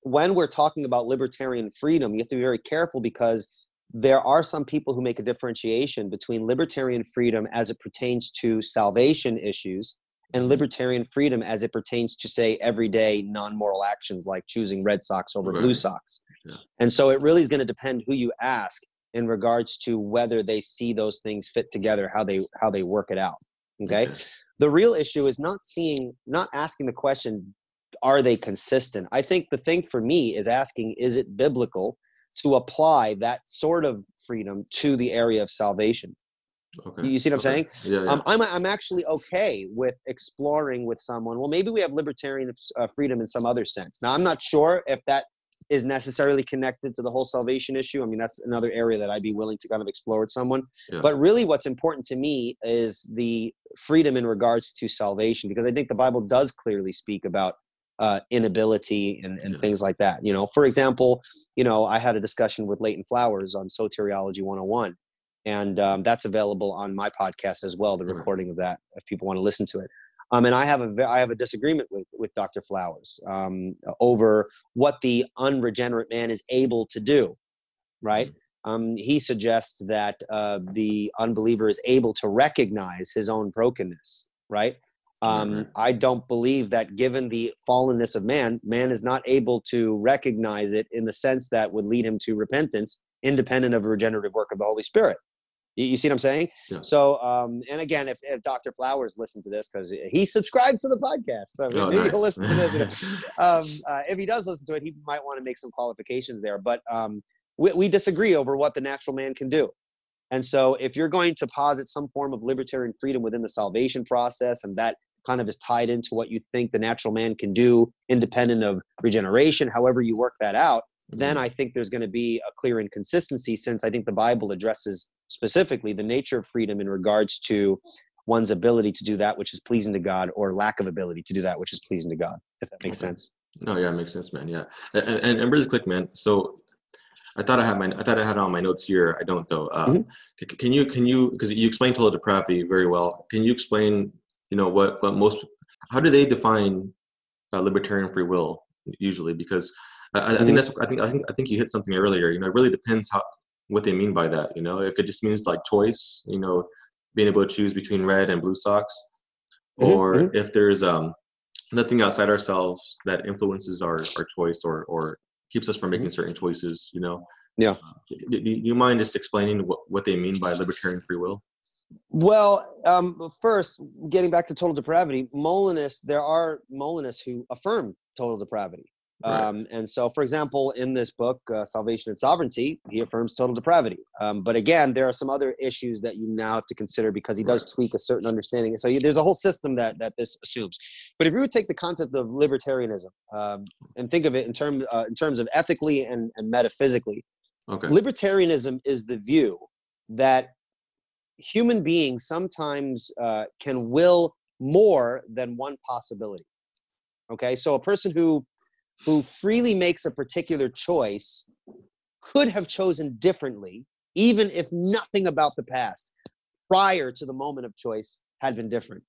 S2: when we're talking about libertarian freedom, you have to be very careful because there are some people who make a differentiation between libertarian freedom as it pertains to salvation issues and mm-hmm. libertarian freedom as it pertains to say everyday non-moral actions like choosing red socks over right. blue socks yeah. and so it really is going to depend who you ask in regards to whether they see those things fit together how they how they work it out okay, okay. the real issue is not seeing not asking the question are they consistent i think the thing for me is asking is it biblical to apply that sort of freedom to the area of salvation. Okay. You see what I'm saying? Yeah, yeah. Um, I'm, I'm actually okay with exploring with someone. Well, maybe we have libertarian uh, freedom in some other sense. Now, I'm not sure if that is necessarily connected to the whole salvation issue. I mean, that's another area that I'd be willing to kind of explore with someone. Yeah. But really, what's important to me is the freedom in regards to salvation, because I think the Bible does clearly speak about uh, inability and, and yeah. things like that. You know, for example, you know, I had a discussion with Leighton Flowers on Soteriology 101, and um, that's available on my podcast as well. The recording of that, if people want to listen to it. Um, and I have a I have a disagreement with with Dr. Flowers um, over what the unregenerate man is able to do. Right. Mm-hmm. Um, he suggests that uh, the unbeliever is able to recognize his own brokenness. Right um, mm-hmm. I don't believe that given the fallenness of man, man is not able to recognize it in the sense that would lead him to repentance, independent of a regenerative work of the Holy Spirit. You, you see what I'm saying? Yeah. So, um, and again, if, if Dr. Flowers listened to this, because he subscribes to the podcast, so oh, maybe nice. he'll listen to this. Um, uh, if he does listen to it, he might want to make some qualifications there. But um, we, we disagree over what the natural man can do. And so, if you're going to posit some form of libertarian freedom within the salvation process, and that kind of is tied into what you think the natural man can do independent of regeneration however you work that out then mm-hmm. i think there's going to be a clear inconsistency since i think the bible addresses specifically the nature of freedom in regards to one's ability to do that which is pleasing to god or lack of ability to do that which is pleasing to god if that makes okay. sense
S1: no yeah it makes sense man yeah and, and, and really quick man so I thought I had my I thought I had on my notes here. I don't though. Uh, mm-hmm. Can you can you because you explained total depravity very well. Can you explain you know what what most how do they define uh, libertarian free will usually because I, I, think mm-hmm. that's I think I think I think you hit something earlier you know it really depends how what they mean by that you know if it just means like choice you know being able to choose between red and blue socks mm-hmm, or mm-hmm. if there's um nothing outside ourselves that influences our our choice or or keeps us from making mm-hmm. certain choices you know
S2: yeah
S1: uh, do, do you mind just explaining what, what they mean by libertarian free will
S2: well, um, first, getting back to total depravity, Molinists, there are Molinists who affirm total depravity. Right. Um, and so, for example, in this book, uh, Salvation and Sovereignty, he affirms total depravity. Um, but again, there are some other issues that you now have to consider because he does right. tweak a certain understanding. So you, there's a whole system that that this assumes. But if you would take the concept of libertarianism um, and think of it in terms uh, in terms of ethically and, and metaphysically, okay. libertarianism is the view that human beings sometimes uh, can will more than one possibility. Okay, so a person who who freely makes a particular choice could have chosen differently, even if nothing about the past prior to the moment of choice had been different.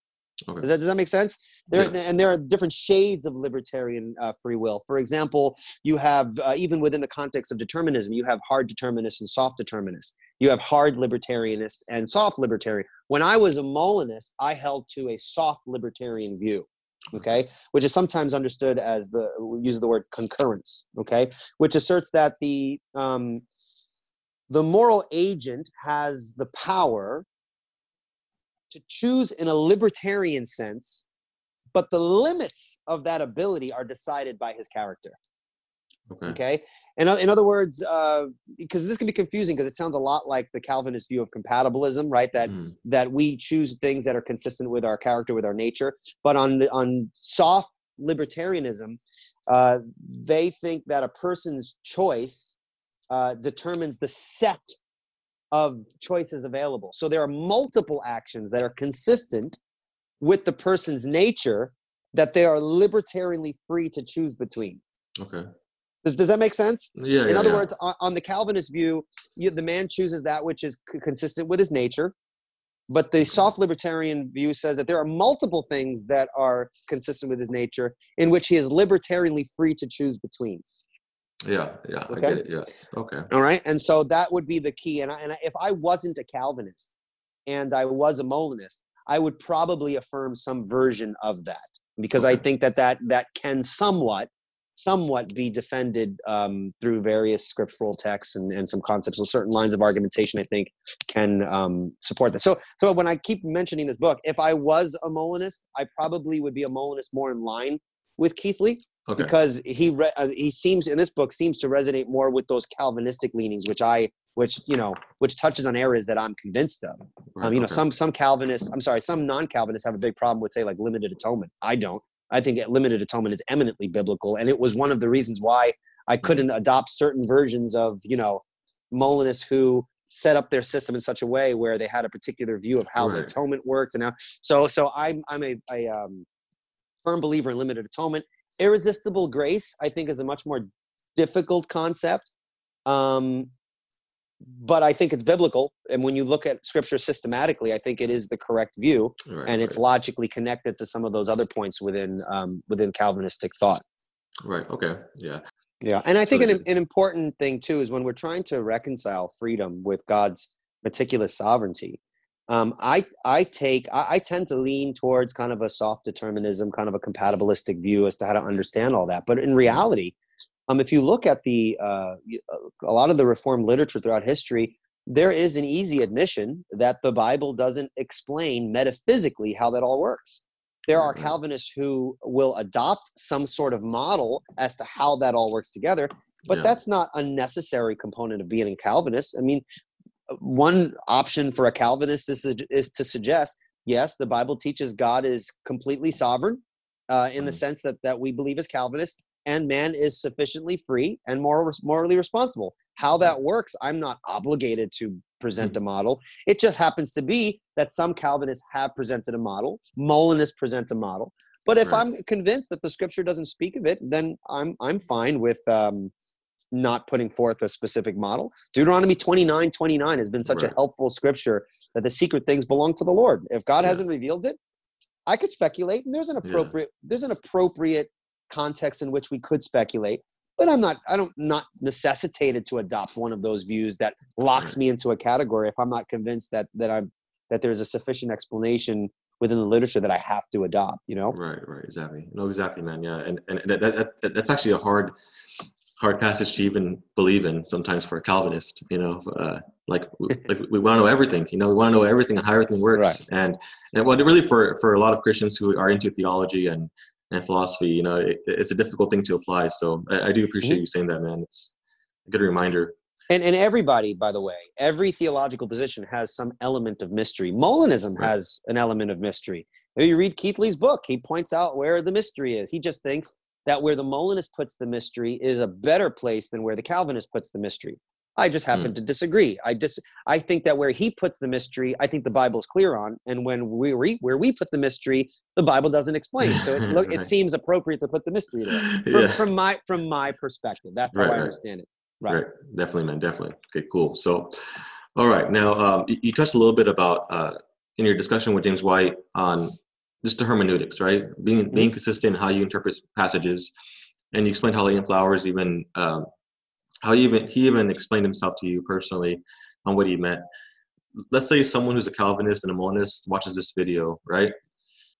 S2: Okay. Does that does that make sense? There and there are different shades of libertarian uh, free will. For example, you have uh, even within the context of determinism, you have hard determinists and soft determinists. You have hard libertarianists and soft libertarian. When I was a Molinist, I held to a soft libertarian view okay which is sometimes understood as the we use the word concurrence okay which asserts that the um, the moral agent has the power to choose in a libertarian sense but the limits of that ability are decided by his character okay, okay? And in other words, uh, because this can be confusing because it sounds a lot like the Calvinist view of compatibilism, right? That mm. that we choose things that are consistent with our character, with our nature. But on on soft libertarianism, uh, they think that a person's choice uh, determines the set of choices available. So there are multiple actions that are consistent with the person's nature that they are libertarianly free to choose between.
S1: Okay.
S2: Does, does that make sense?
S1: Yeah.
S2: In
S1: yeah,
S2: other
S1: yeah.
S2: words, on, on, the Calvinist view, you, the man chooses that which is c- consistent with his nature. But the soft libertarian view says that there are multiple things that are consistent with his nature in which he is libertarianly free to choose between.
S1: Yeah, yeah, okay? I get it. Yeah, okay.
S2: All right, and so that would be the key. And, I, and if I wasn't a Calvinist and I was a Molinist, I would probably affirm some version of that because okay. I think that that that can somewhat somewhat be defended um, through various scriptural texts and, and some concepts. So certain lines of argumentation, I think, can um, support that. So, so when I keep mentioning this book, if I was a Molinist, I probably would be a Molinist more in line with Keathley. Okay. Because he re- uh, he seems in this book seems to resonate more with those Calvinistic leanings, which I which you know which touches on areas that I'm convinced of. Right, um, you know, some some Calvinists, I'm sorry, some non-Calvinists have a big problem with say like limited atonement. I don't. I think limited atonement is eminently biblical, and it was one of the reasons why I mm-hmm. couldn't adopt certain versions of you know Molinists who set up their system in such a way where they had a particular view of how right. the atonement worked, and now so so I'm I'm a, a um, firm believer in limited atonement. Irresistible grace, I think, is a much more difficult concept. Um, but I think it's biblical. And when you look at scripture systematically, I think it is the correct view, right, and it's right. logically connected to some of those other points within um, within Calvinistic thought.
S1: Right. Okay. Yeah.
S2: Yeah, and I think an, an important thing too is when we're trying to reconcile freedom with God's meticulous sovereignty. Um, I I take I, I tend to lean towards kind of a soft determinism, kind of a compatibilistic view as to how to understand all that. But in reality, um, if you look at the uh, a lot of the reformed literature throughout history, there is an easy admission that the Bible doesn't explain metaphysically how that all works. There are Calvinists who will adopt some sort of model as to how that all works together, but yeah. that's not a necessary component of being a Calvinist. I mean, one option for a Calvinist is to, is to suggest yes, the Bible teaches God is completely sovereign uh, in the mm. sense that that we believe as Calvinists, and man is sufficiently free and moral, morally responsible. How that works, I'm not obligated to present hmm. a model. It just happens to be that some Calvinists have presented a model, Molinists present a model. But if right. I'm convinced that the scripture doesn't speak of it, then I'm I'm fine with um, not putting forth a specific model. Deuteronomy 29, 29 has been such right. a helpful scripture that the secret things belong to the Lord. If God yeah. hasn't revealed it, I could speculate, and there's an appropriate yeah. there's an appropriate context in which we could speculate but i'm not i don't not necessitated to adopt one of those views that locks me into a category if i'm not convinced that that i'm that there's a sufficient explanation within the literature that i have to adopt you know
S1: right right exactly no exactly man yeah and and that, that, that that's actually a hard hard passage to even believe in sometimes for a calvinist you know uh, like like we want to know everything you know we want to know everything and how everything works right. and and well really for for a lot of christians who are into theology and and philosophy, you know, it, it's a difficult thing to apply. So I, I do appreciate mm-hmm. you saying that, man. It's a good reminder.
S2: And, and everybody, by the way, every theological position has some element of mystery. Molinism right. has an element of mystery. If you read Keathley's book, he points out where the mystery is. He just thinks that where the Molinist puts the mystery is a better place than where the Calvinist puts the mystery. I just happen mm. to disagree. I just I think that where he puts the mystery, I think the Bible's clear on, and when we re, where we put the mystery, the Bible doesn't explain. So it look, right. it seems appropriate to put the mystery there. From, yeah. from my from my perspective, that's how right, I understand it.
S1: Right. right. Definitely, man. Definitely. Okay. Cool. So, all right. Now, um, you, you, touched a little bit about uh, in your discussion with James White on just the hermeneutics, right? Being being mm-hmm. consistent in how you interpret passages, and you explained how Leighton Flowers even um, how he even he even explained himself to you personally on what he meant. Let's say someone who's a Calvinist and a Molinist watches this video, right?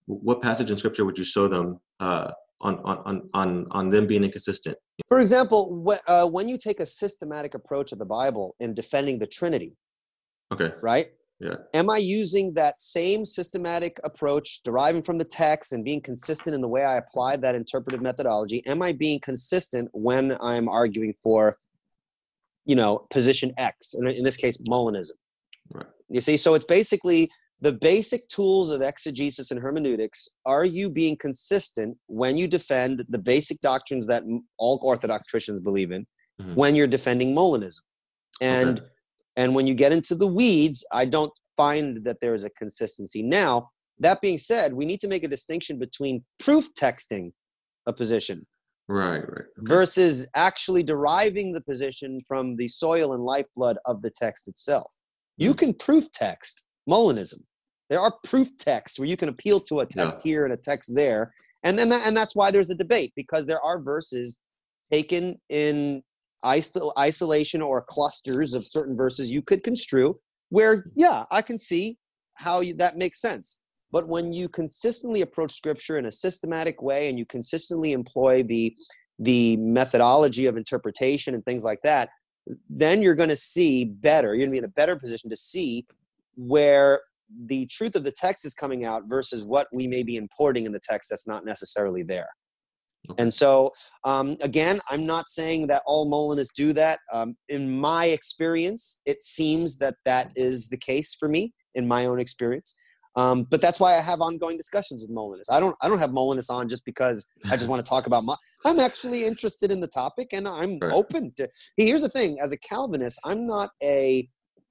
S1: What passage in Scripture would you show them uh, on, on on on them being inconsistent?
S2: For example, wh- uh, when you take a systematic approach of the Bible in defending the Trinity,
S1: okay,
S2: right?
S1: Yeah.
S2: Am I using that same systematic approach, deriving from the text and being consistent in the way I apply that interpretive methodology? Am I being consistent when I'm arguing for you know, position X, and in this case, Molinism.
S1: Right.
S2: You see, so it's basically the basic tools of exegesis and hermeneutics. Are you being consistent when you defend the basic doctrines that all Orthodox Christians believe in mm-hmm. when you're defending Molinism? And okay. And when you get into the weeds, I don't find that there is a consistency. Now, that being said, we need to make a distinction between proof texting a position
S1: Right, right. Okay.
S2: Versus actually deriving the position from the soil and lifeblood of the text itself. You mm. can proof text Molinism. There are proof texts where you can appeal to a text yeah. here and a text there. And then that, and that's why there's a debate because there are verses taken in isolation or clusters of certain verses you could construe where yeah, I can see how you, that makes sense. But when you consistently approach scripture in a systematic way and you consistently employ the the methodology of interpretation and things like that, then you're going to see better. You're going to be in a better position to see where the truth of the text is coming out versus what we may be importing in the text that's not necessarily there. Okay. And so, um, again, I'm not saying that all Molinists do that. Um, in my experience, it seems that that is the case for me in my own experience. Um, but that's why I have ongoing discussions with Molinists. I don't I don't have Molinists on just because I just want to talk about my. I'm actually interested in the topic and I'm right. open to. Here's the thing: as a Calvinist, I'm not a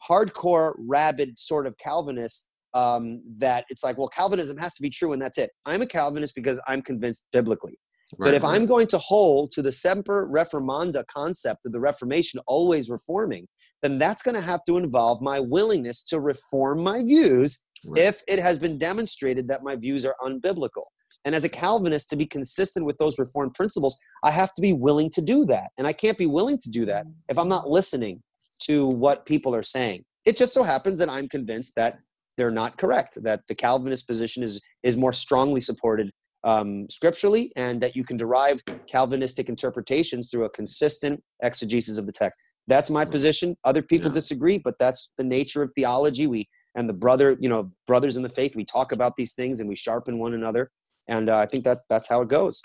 S2: hardcore rabid sort of Calvinist um, that it's like, well, Calvinism has to be true and that's it. I'm a Calvinist because I'm convinced biblically. Right, but if right. I'm going to hold to the semper reformanda concept of the Reformation always reforming, then that's going to have to involve my willingness to reform my views right. if it has been demonstrated that my views are unbiblical. And as a Calvinist, to be consistent with those reformed principles, I have to be willing to do that. And I can't be willing to do that if I'm not listening to what people are saying. It just so happens that I'm convinced that they're not correct, that the Calvinist position is, is more strongly supported um, scripturally, and that you can derive Calvinistic interpretations through a consistent exegesis of the text. That's my position. Other people yeah. disagree, but that's the nature of theology. We and the brother, you know, brothers in the faith, we talk about these things and we sharpen one another. And uh, I think that that's how it goes.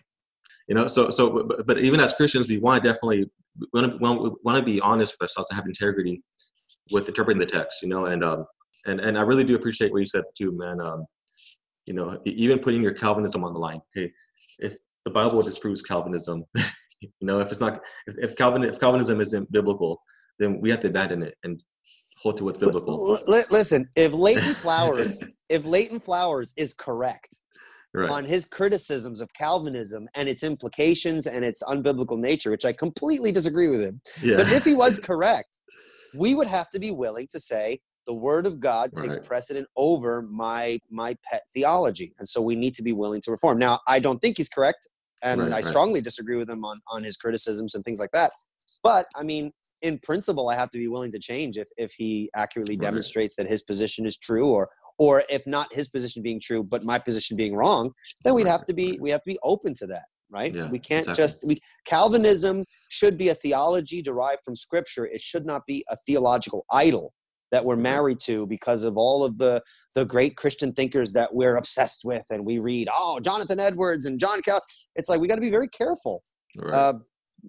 S1: You know, so so, but, but even as Christians, we want to definitely want to, want to be honest with ourselves and have integrity with interpreting the text. You know, and um, and and I really do appreciate what you said too, man. Um, you know, even putting your Calvinism on the line. Okay, if the Bible disproves Calvinism, you know, if it's not, if, if Calvin, if Calvinism isn't biblical, then we have to abandon it and hold to what's biblical.
S2: Listen, if Leighton Flowers, if Leighton Flowers is correct right. on his criticisms of Calvinism and its implications and its unbiblical nature, which I completely disagree with him, yeah. but if he was correct, we would have to be willing to say the word of God takes precedent over my my pet theology, and so we need to be willing to reform. Now, I don't think he's correct, and right, I strongly disagree with him on on his criticisms and things like that. But I mean, in principle, I have to be willing to change if, if he accurately right. demonstrates that his position is true, or or if not his position being true, but my position being wrong, then we'd have to be we have to be open to that, right? Yeah, we can't exactly. just we Calvinism should be a theology derived from Scripture. It should not be a theological idol that we're married to because of all of the the great Christian thinkers that we're obsessed with, and we read, oh, Jonathan Edwards and John Cal. It's like we got to be very careful
S1: Right.
S2: uh,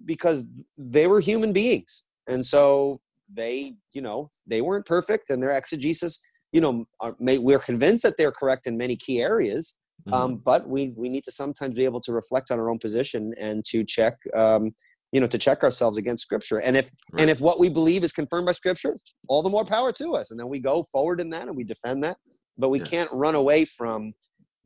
S2: because they were human beings, and so they, you know, they weren't perfect, and their exegesis, you know, are, may, we're convinced that they're correct in many key areas,
S1: Mhm.
S2: um, but we we need to sometimes be able to reflect on our own position and to check. Um, you know, to check ourselves against Scripture, and if
S1: Right.
S2: and if what we believe is confirmed by Scripture, all the more power to us. And then we go forward in that and we defend that. But we
S1: Yes.
S2: can't run away from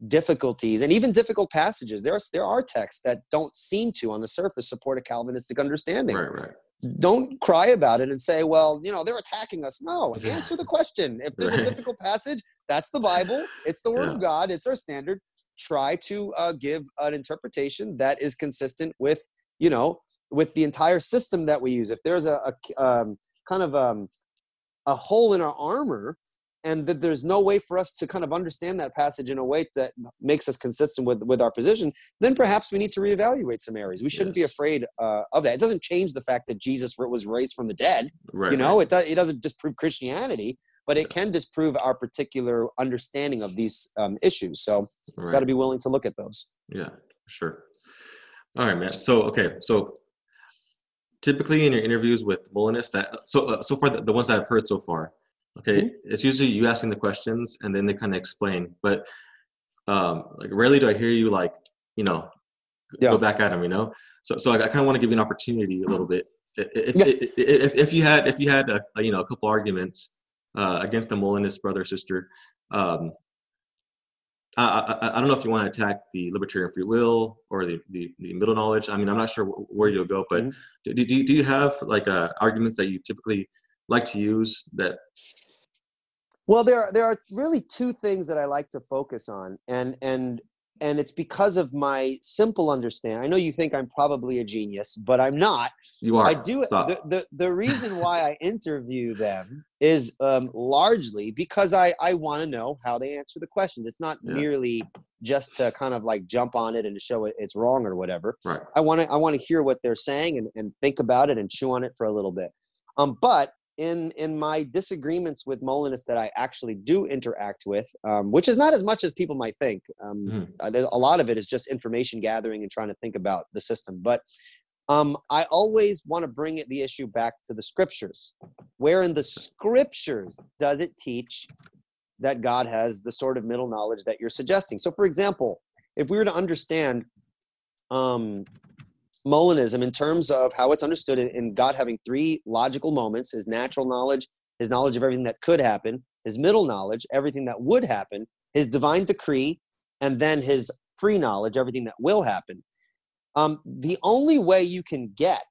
S2: difficulties and even difficult passages. There are there are texts that don't seem to, on the surface, support a Calvinistic understanding.
S1: right, right.
S2: Don't cry about it and say, "Well, you know, they're attacking us." No,
S1: Yeah.
S2: answer the question. If there's a difficult passage, that's the Bible. It's the Word
S1: Yeah.
S2: of God. It's our standard. Try to uh, give an interpretation that is consistent with, you know, with the entire system that we use. If there's a, a um, kind of um, a hole in our armor, and that there's no way for us to kind of understand that passage in a way that makes us consistent with with our position, then perhaps we need to reevaluate some areas. We shouldn't be afraid uh, of that. It doesn't change the fact that Jesus was raised from the dead.
S1: Right.
S2: you know,
S1: right.
S2: it does. It doesn't disprove Christianity, but it can disprove our particular understanding of these um, issues. So,
S1: right.
S2: got to be willing to look at those.
S1: Yeah, sure. All right, man. So okay, so typically in your interviews with Molinists, that so uh, so far the, the ones that I've heard so far, okay, it's usually you asking the questions and then they kind of explain. But um, like rarely do I hear you like you know
S2: Yeah.
S1: go back at them. You know, so so I, I kind of want to give you an opportunity a little bit. If,
S2: Yeah.
S1: if, if, you had if you had a, a, you know a couple arguments uh, against the Molinist brother sister. Um, I, I, I don't know if you want to attack the libertarian free will or the, the, the middle knowledge. I mean, I'm not sure wh- where you'll go, but
S2: Mhm.
S1: do, do, do you have like uh, arguments that you typically like to use that?
S2: Well, there are, there are really two things that I like to focus on, and and and it's because of my simple understanding. I know you think I'm probably a genius, but I'm not.
S1: You are.
S2: I do.
S1: Stop.
S2: The, the the reason why I interview them is um, largely because I I want to know how they answer the questions. It's not
S1: Yeah.
S2: merely just to kind of like jump on it and to show it it's wrong or whatever.
S1: right.
S2: I want to I want to hear what they're saying and, and think about it and chew on it for a little bit. Um, but in in my disagreements with Molinists that I actually do interact with, um, which is not as much as people might think. Um,
S1: Mhm.
S2: uh, a lot of it is just information gathering and trying to think about the system. But um, I always want to bring it, the issue back to the scriptures. Where in the scriptures does it teach that God has the sort of middle knowledge that you're suggesting? So, for example, if we were to understand um, Molinism in terms of how it's understood in, God having three logical moments his natural knowledge, his knowledge of everything that could happen, his middle knowledge, everything that would happen, his divine decree, and then his free knowledge, everything that will happen. Um, the only way you can get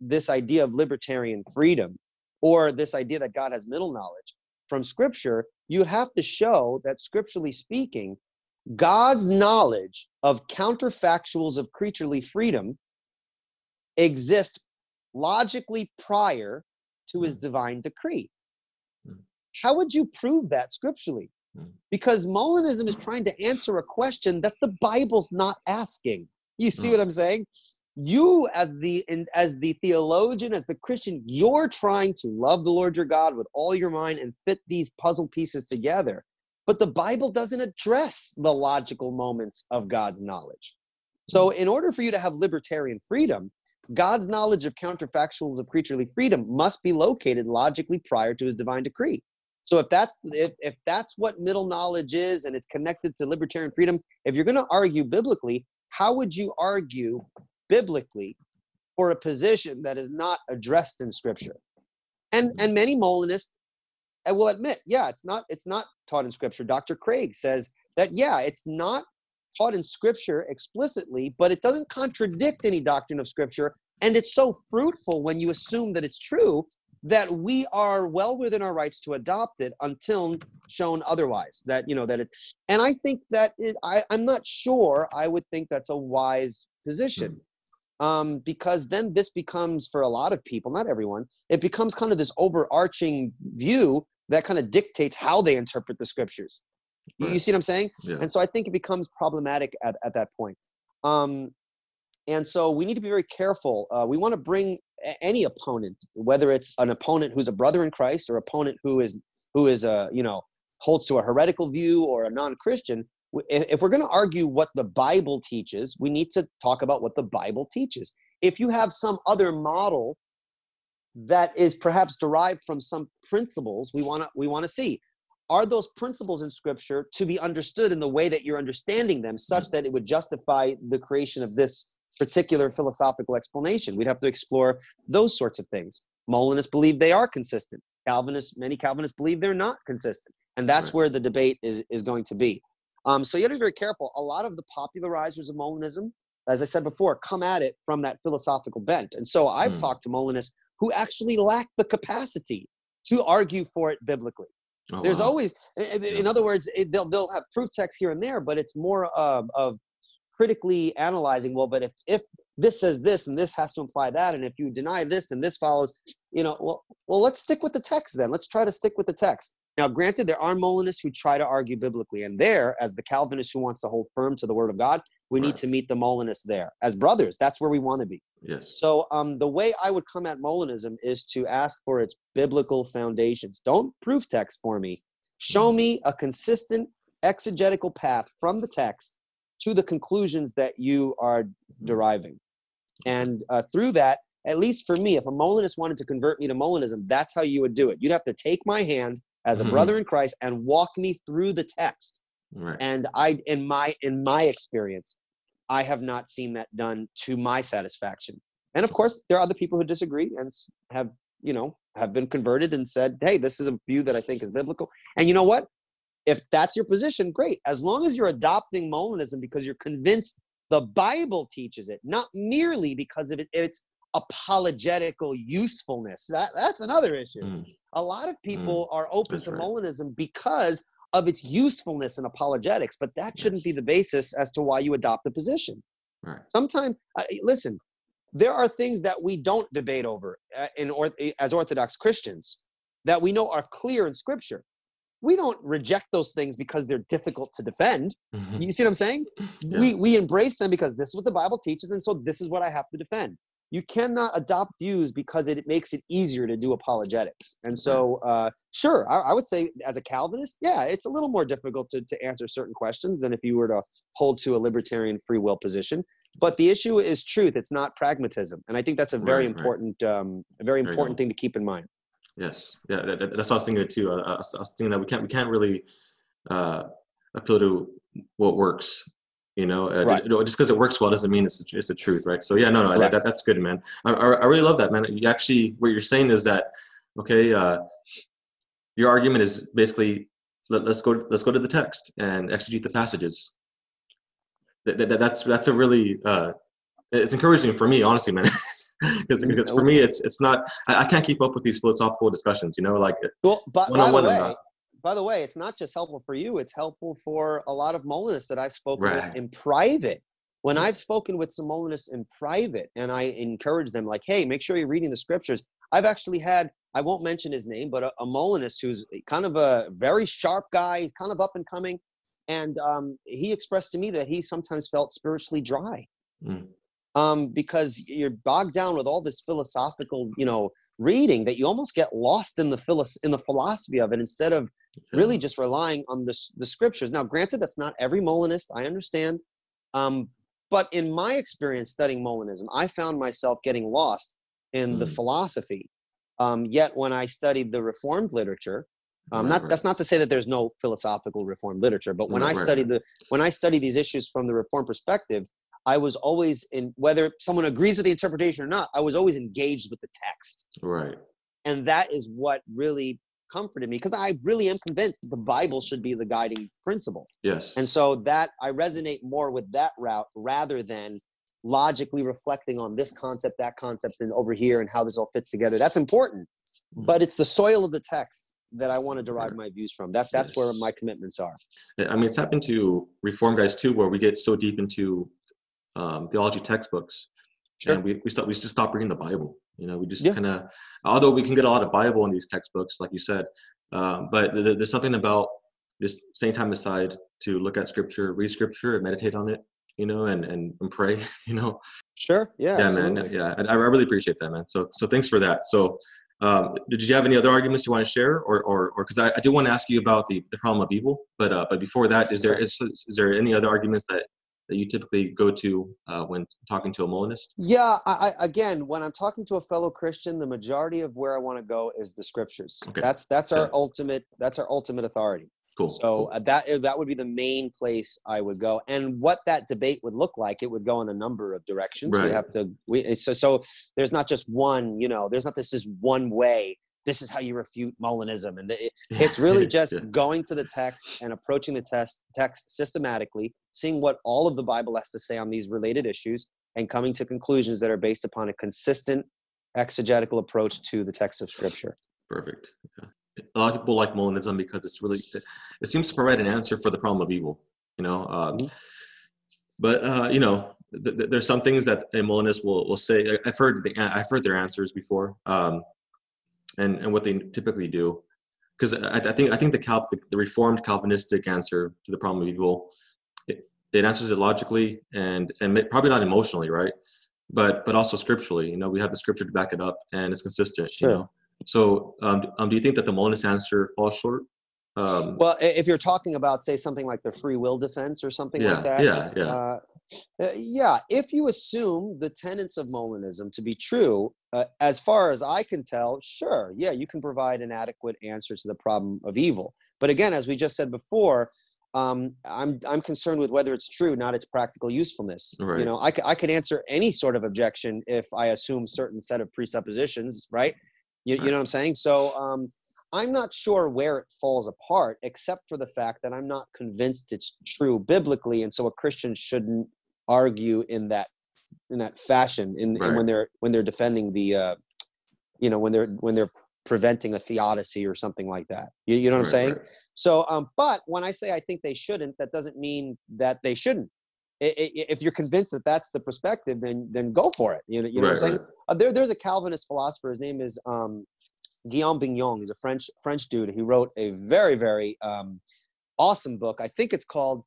S2: this idea of libertarian freedom or this idea that God has middle knowledge from scripture, you have to show that scripturally speaking, God's knowledge of counterfactuals of creaturely freedom exist logically prior to his divine decree.
S1: Mm.
S2: How would you prove that scripturally?
S1: Mm.
S2: Because Molinism is trying to answer a question that the Bible's not asking. You see what I'm saying? You, as the as the theologian, as the Christian, you're trying to love the Lord your God with all your mind and fit these puzzle pieces together. But the Bible doesn't address the logical moments of God's knowledge. So, in order for you to have libertarian freedom, God's knowledge of counterfactuals of creaturely freedom must be located logically prior to his divine decree. So if that's if, if that's what middle knowledge is and it's connected to libertarian freedom, if you're going to argue biblically, how would you argue biblically for a position that is not addressed in scripture? And and many Molinists will admit, yeah, it's not it's not taught in scripture. Dr. Craig says that yeah, it's not taught in scripture explicitly, but it doesn't contradict any doctrine of scripture. And it's so fruitful when you assume that it's true that we are well within our rights to adopt it until shown otherwise. That, you know, that it, and I think that it, I, I'm not sure I would think that's a wise position. Um, because then this becomes, for a lot of people, not everyone, it becomes kind of this overarching view that kind of dictates how they interpret the scriptures. You, you see what I'm saying?
S1: Yeah.
S2: And so I think it becomes problematic at, at that point. Um, and so we need to be very careful. Uh, we want to bring any opponent, whether it's an opponent who's a brother in Christ or opponent who is who is a you know holds to a heretical view or a non-Christian. If we're going to argue what the Bible teaches, we need to talk about what the Bible teaches. If you have some other model that is perhaps derived from some principles, we want to we want to see are those principles in scripture to be understood in the way that you're understanding them such that it would justify the creation of this particular philosophical explanation. We'd have to explore those sorts of things. Molinists believe they are consistent. Calvinists, many Calvinists believe they're not consistent. And that's right. where the debate is, is going to be. Um, so you have to be very careful. A lot of the popularizers of Molinism, as I said before, come at it from that philosophical bent. And so I've mm. talked to Molinists who actually lack the capacity to argue for it biblically. Oh, There's wow. always, in, in, other words, it, they'll, they'll have proof text here and there, but it's more of, of critically analyzing well but if if this says this and this has to imply that and if you deny this and this follows you know well well let's stick with the text then. Let's try to stick with the text. Now granted there are molinists who try to argue biblically and there as the calvinist who wants to hold firm to the word of god we right. need to meet the molinists there as brothers that's where we want to be
S1: yes
S2: so um, the way i would come at molinism is to ask for its biblical foundations don't proof text for me show mm-hmm. me a consistent exegetical path from the text to the conclusions that you are deriving. And uh, through that, at least for me, if a Molinist wanted to convert me to Molinism, that's how you would do it. You'd have to take my hand as a mm-hmm. brother in Christ and walk me through the text. Right. And I, in my in my experience, I have not seen that done to my satisfaction. And of course, there are other people who disagree and have you know have been converted and said, "Hey, this is a view that I think is biblical." And you know what? If that's your position, great. As long as you're adopting Molinism because you're convinced the Bible teaches it, not merely because of it, its apologetical usefulness. That, that's another issue. Mm. A lot of people mm. are open that's to right. Molinism because of its usefulness in apologetics, but that shouldn't be the basis as to why you adopt the position. Right. Sometimes, uh, listen, there are things that we don't debate over uh, in or, as Orthodox Christians that we know are clear in Scripture we don't reject those things because they're difficult to defend. Mm-hmm. You see what I'm saying? Yeah. We we embrace them because this is what the Bible teaches, and so this is what I have to defend. You cannot adopt views because it, makes it easier to do apologetics. And so, uh, sure, I, I, would say as a Calvinist, yeah, it's a little more difficult to, to answer certain questions than if you were to hold to a libertarian free will position. But the issue is truth; it's not pragmatism, and I think that's a very right, important, right. Um, a very important thing to keep in mind.
S1: Yes, yeah, that, that's what I was thinking too. I, I, was thinking that we can't we can't really uh, appeal to what works. You know, uh, right. just because it works well doesn't mean it's it's the truth, right? So yeah, no, no, that, that's good, man. I, I really love that, man. You actually, what you're saying is that okay, uh, your argument is basically let, us go let's go to the text and exegete the passages. That, that, that's that's a really uh, it's encouraging for me, honestly, man. because because for me it's it's not I, I, can't keep up with these philosophical discussions you know like
S2: well but by the way by the way it's not just helpful for you it's helpful for a lot of molinists that i've spoken right. with in private. When i've spoken with some molinists in private and i encourage them like hey make sure you're reading the scriptures i've actually had i won't mention his name but a, a molinist who's kind of a very sharp guy kind of up and coming and um, he expressed to me that he sometimes felt spiritually dry. Mm. Um, because you're bogged down with all this philosophical, you know, reading that you almost get lost in the philos- in the philosophy of it instead of really just relying on the the scriptures. Now, granted, that's not every Molinist. I understand, um, but in my experience studying Molinism, I found myself getting lost in mm. the philosophy. Um, yet, when I studied the Reformed literature, um, right, not right. that's not to say that there's no philosophical Reformed literature, but when right, I study the when I study these issues from the Reformed perspective, I was always in whether someone agrees with the interpretation or not, I was always engaged with the text.
S1: Right.
S2: And that is what really comforted me because I really am convinced that the Bible should be the guiding principle.
S1: Yes.
S2: And so that I resonate more with that route rather than logically reflecting on this concept, that concept, and over here and how this all fits together. That's important. Mm. But it's the soil of the text that I want to derive my views from. That that's yes. where my commitments are.
S1: I mean, it's happened to reform guys too, where we get so deep into um, theology textbooks, sure. and we we, start, we just stop reading the Bible. You know, we just yeah. kind of, although we can get a lot of Bible in these textbooks, like you said, um, but th- there's something about just setting time aside to look at Scripture, read Scripture, and meditate on it. you know, and and, and pray, you know.
S2: Sure. Yeah.
S1: Yeah,
S2: absolutely.
S1: man. Yeah, I, I really appreciate that, man. So so thanks for that. So. Um, did you have any other arguments you want to share, or, or, or because I, I do want to ask you about the, the problem of evil, but uh, but before that, is there is, is there any other arguments that that you typically go to uh, when talking to a Molinist?
S2: Yeah, I, I, again, when I'm talking to a fellow Christian, the majority of where I want to go is the scriptures.
S1: Okay.
S2: That's that's our
S1: Okay.
S2: ultimate that's our ultimate authority.
S1: Cool.
S2: So uh, that uh, that would be the main place I would go. And what that debate would look like, it would go in a number of directions.
S1: Right.
S2: We have to we so so there's not just one, you know, there's not this is one way. This is how you refute Molinism, and it, it's really just
S1: Yeah.
S2: going to the text and approaching the test text systematically, seeing what all of the Bible has to say on these related issues, and coming to conclusions that are based upon a consistent exegetical approach to the text of Scripture.
S1: Perfect. Yeah. A lot of people like Molinism because it's really it seems to provide an answer for the problem of evil. You know, uh,
S2: Mhm.
S1: but uh, you know, th- th- there's some things that a Molinist will will say. I've heard the, I've heard their answers before, um, and and what they typically do. Because I, I think I think the, Cal- the the Reformed Calvinistic answer to the problem of evil, it, it answers it logically and and probably not emotionally, right? But but also scripturally. You know, we have the scripture to back it up, and it's consistent.
S2: Sure.
S1: You know? So, um, um, do you think that the Molinist answer falls short? Um,
S2: Well, if you're talking about, say, something like the free will defense or something
S1: yeah,
S2: like that,
S1: yeah, yeah,
S2: uh, uh, yeah, if you assume the tenets of Molinism to be true, uh, as far as I can tell, sure, yeah, you can provide an adequate answer to the problem of evil. But again, as we just said before, um, I'm I'm concerned with whether it's true, not its practical usefulness.
S1: Right.
S2: You know, I, I could answer any sort of objection if I assume certain set of presuppositions, right? You, you know what I'm saying? So um, I'm not sure where it falls apart, except for the fact that I'm not convinced it's true biblically, and so a Christian shouldn't argue in that in that fashion in, in when they're when they're defending the uh, you know when they're when they're preventing a theodicy or something like that. You, you know what I'm saying?
S1: right.
S2: So, um, but when I say I think they shouldn't, that doesn't mean that they shouldn't. I- I- If you're convinced that that's the perspective, then then go for it. You know, you know what I'm saying? Uh, there, there's a Calvinist philosopher. His name is um, Guillaume Bignon. He's a French French dude. He wrote a very very um, awesome book. I think it's called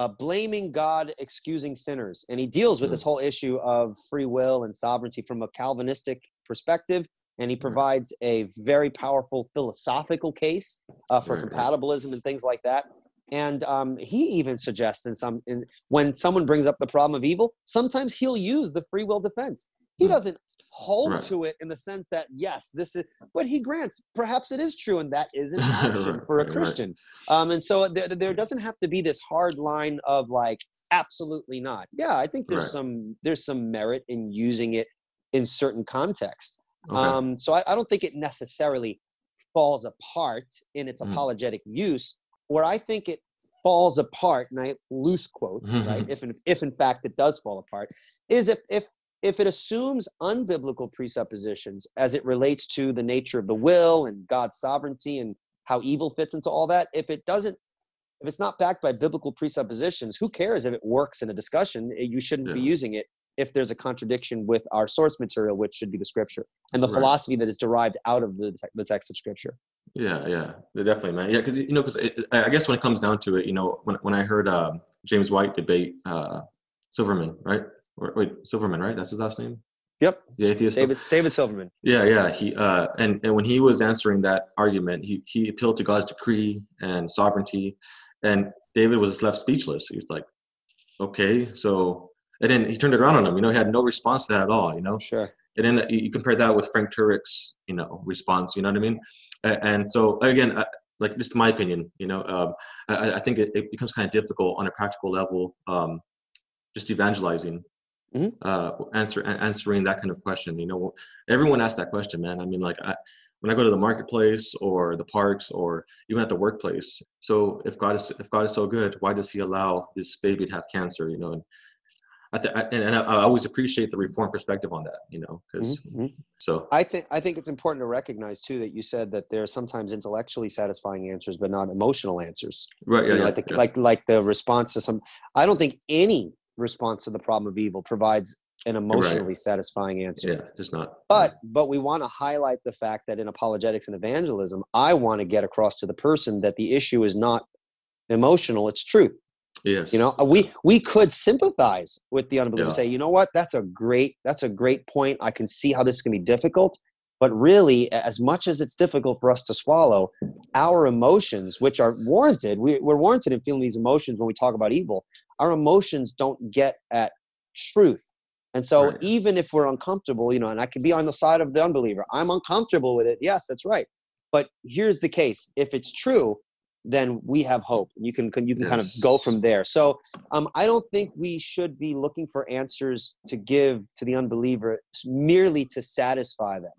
S2: uh, "Blaming God, Excusing Sinners," and he deals with this whole issue of free will and sovereignty from a Calvinistic perspective. And he provides a very powerful philosophical case uh, for
S1: Right, right.
S2: compatibilism and things like that. And um, he even suggests in some in, when someone brings up the problem of evil, sometimes he'll use the free will defense. He
S1: Hmm.
S2: doesn't hold
S1: Right.
S2: to it in the sense that yes, this is, but he grants perhaps it is true, and that is an option
S1: Right,
S2: for a. Christian. Um, and so there, there doesn't have to be this hard line of like absolutely not. Yeah, I think there's some there's some merit in using it in certain contexts.
S1: Okay.
S2: Um, so I, I don't think it necessarily falls apart in its
S1: Mhm.
S2: apologetic use. Where I think it falls apart, and I loose quotes, right? If in, if in fact it does fall apart, is if if if it assumes unbiblical presuppositions as it relates to the nature of the will and God's sovereignty and how evil fits into all that. If it doesn't, if it's not backed by biblical presuppositions, who cares if it works in a discussion? Eh, You shouldn't be using it if there's a contradiction with our source material, which should be the scripture and the
S1: Right.
S2: philosophy that is derived out of the, te- the text of scripture.
S1: Yeah, yeah, Yeah, definitely, man. Yeah, because you know, because I guess when it comes down to it, you know, when when I heard uh, James White debate uh, Silverman, right? Or, wait, Silverman, right? That's his last name.
S2: Yep.
S1: The atheist.
S2: David David Silverman.
S1: Yeah, yeah. He uh, and and when he was answering that argument, he he appealed to God's decree and sovereignty, and David was just left speechless. He was like, "Okay, so." And then he turned it around on him. You know, he had no response to that at all. You know,
S2: Sure.
S1: and then you compare that with Frank Turek's, you know, response. You know what I mean? And so again, I, like just my opinion, you know, um, I, I think it, it becomes kind of difficult on a practical level, um, just evangelizing,
S2: Mhm.
S1: uh, answer answering that kind of question. You know, everyone asks that question, man. I mean, like I, when I go to the marketplace or the parks or even at the workplace. So if God is if God is so good, why does He allow this baby to have cancer? You know, and I, th- I and I, I always appreciate the reform perspective on that. You know, because
S2: Mhm, mhm.
S1: so
S2: I think I think it's important to recognize too that you said that there are sometimes intellectually satisfying answers, but not emotional answers.
S1: right, yeah,
S2: you know,
S1: yeah,
S2: like the
S1: yeah.
S2: like like the response to some. I don't think any response to the problem of evil provides an emotionally satisfying answer.
S1: yeah, just not.
S2: But but we want to highlight the fact that in apologetics and evangelism, I want to get across to the person that the issue is not emotional; it's truth.
S1: Yes.
S2: You know, uh, we we could sympathize with the unbeliever.
S1: Yeah.
S2: Say, you know what? That's a great that's a great point. I can see how this can be difficult. But really, as much as it's difficult for us to swallow, our emotions, which are warranted, we, we're warranted in feeling these emotions when we talk about evil. Our emotions don't get at truth. And so,
S1: Right.
S2: even if we're uncomfortable, you know, and I could be on the side of the unbeliever, I'm uncomfortable with it. Yes, that's right. But here's the case: if it's true, then we have hope. You can, you can kind of go from there. So, um, I don't think we should be looking for answers to give to the unbeliever merely to satisfy them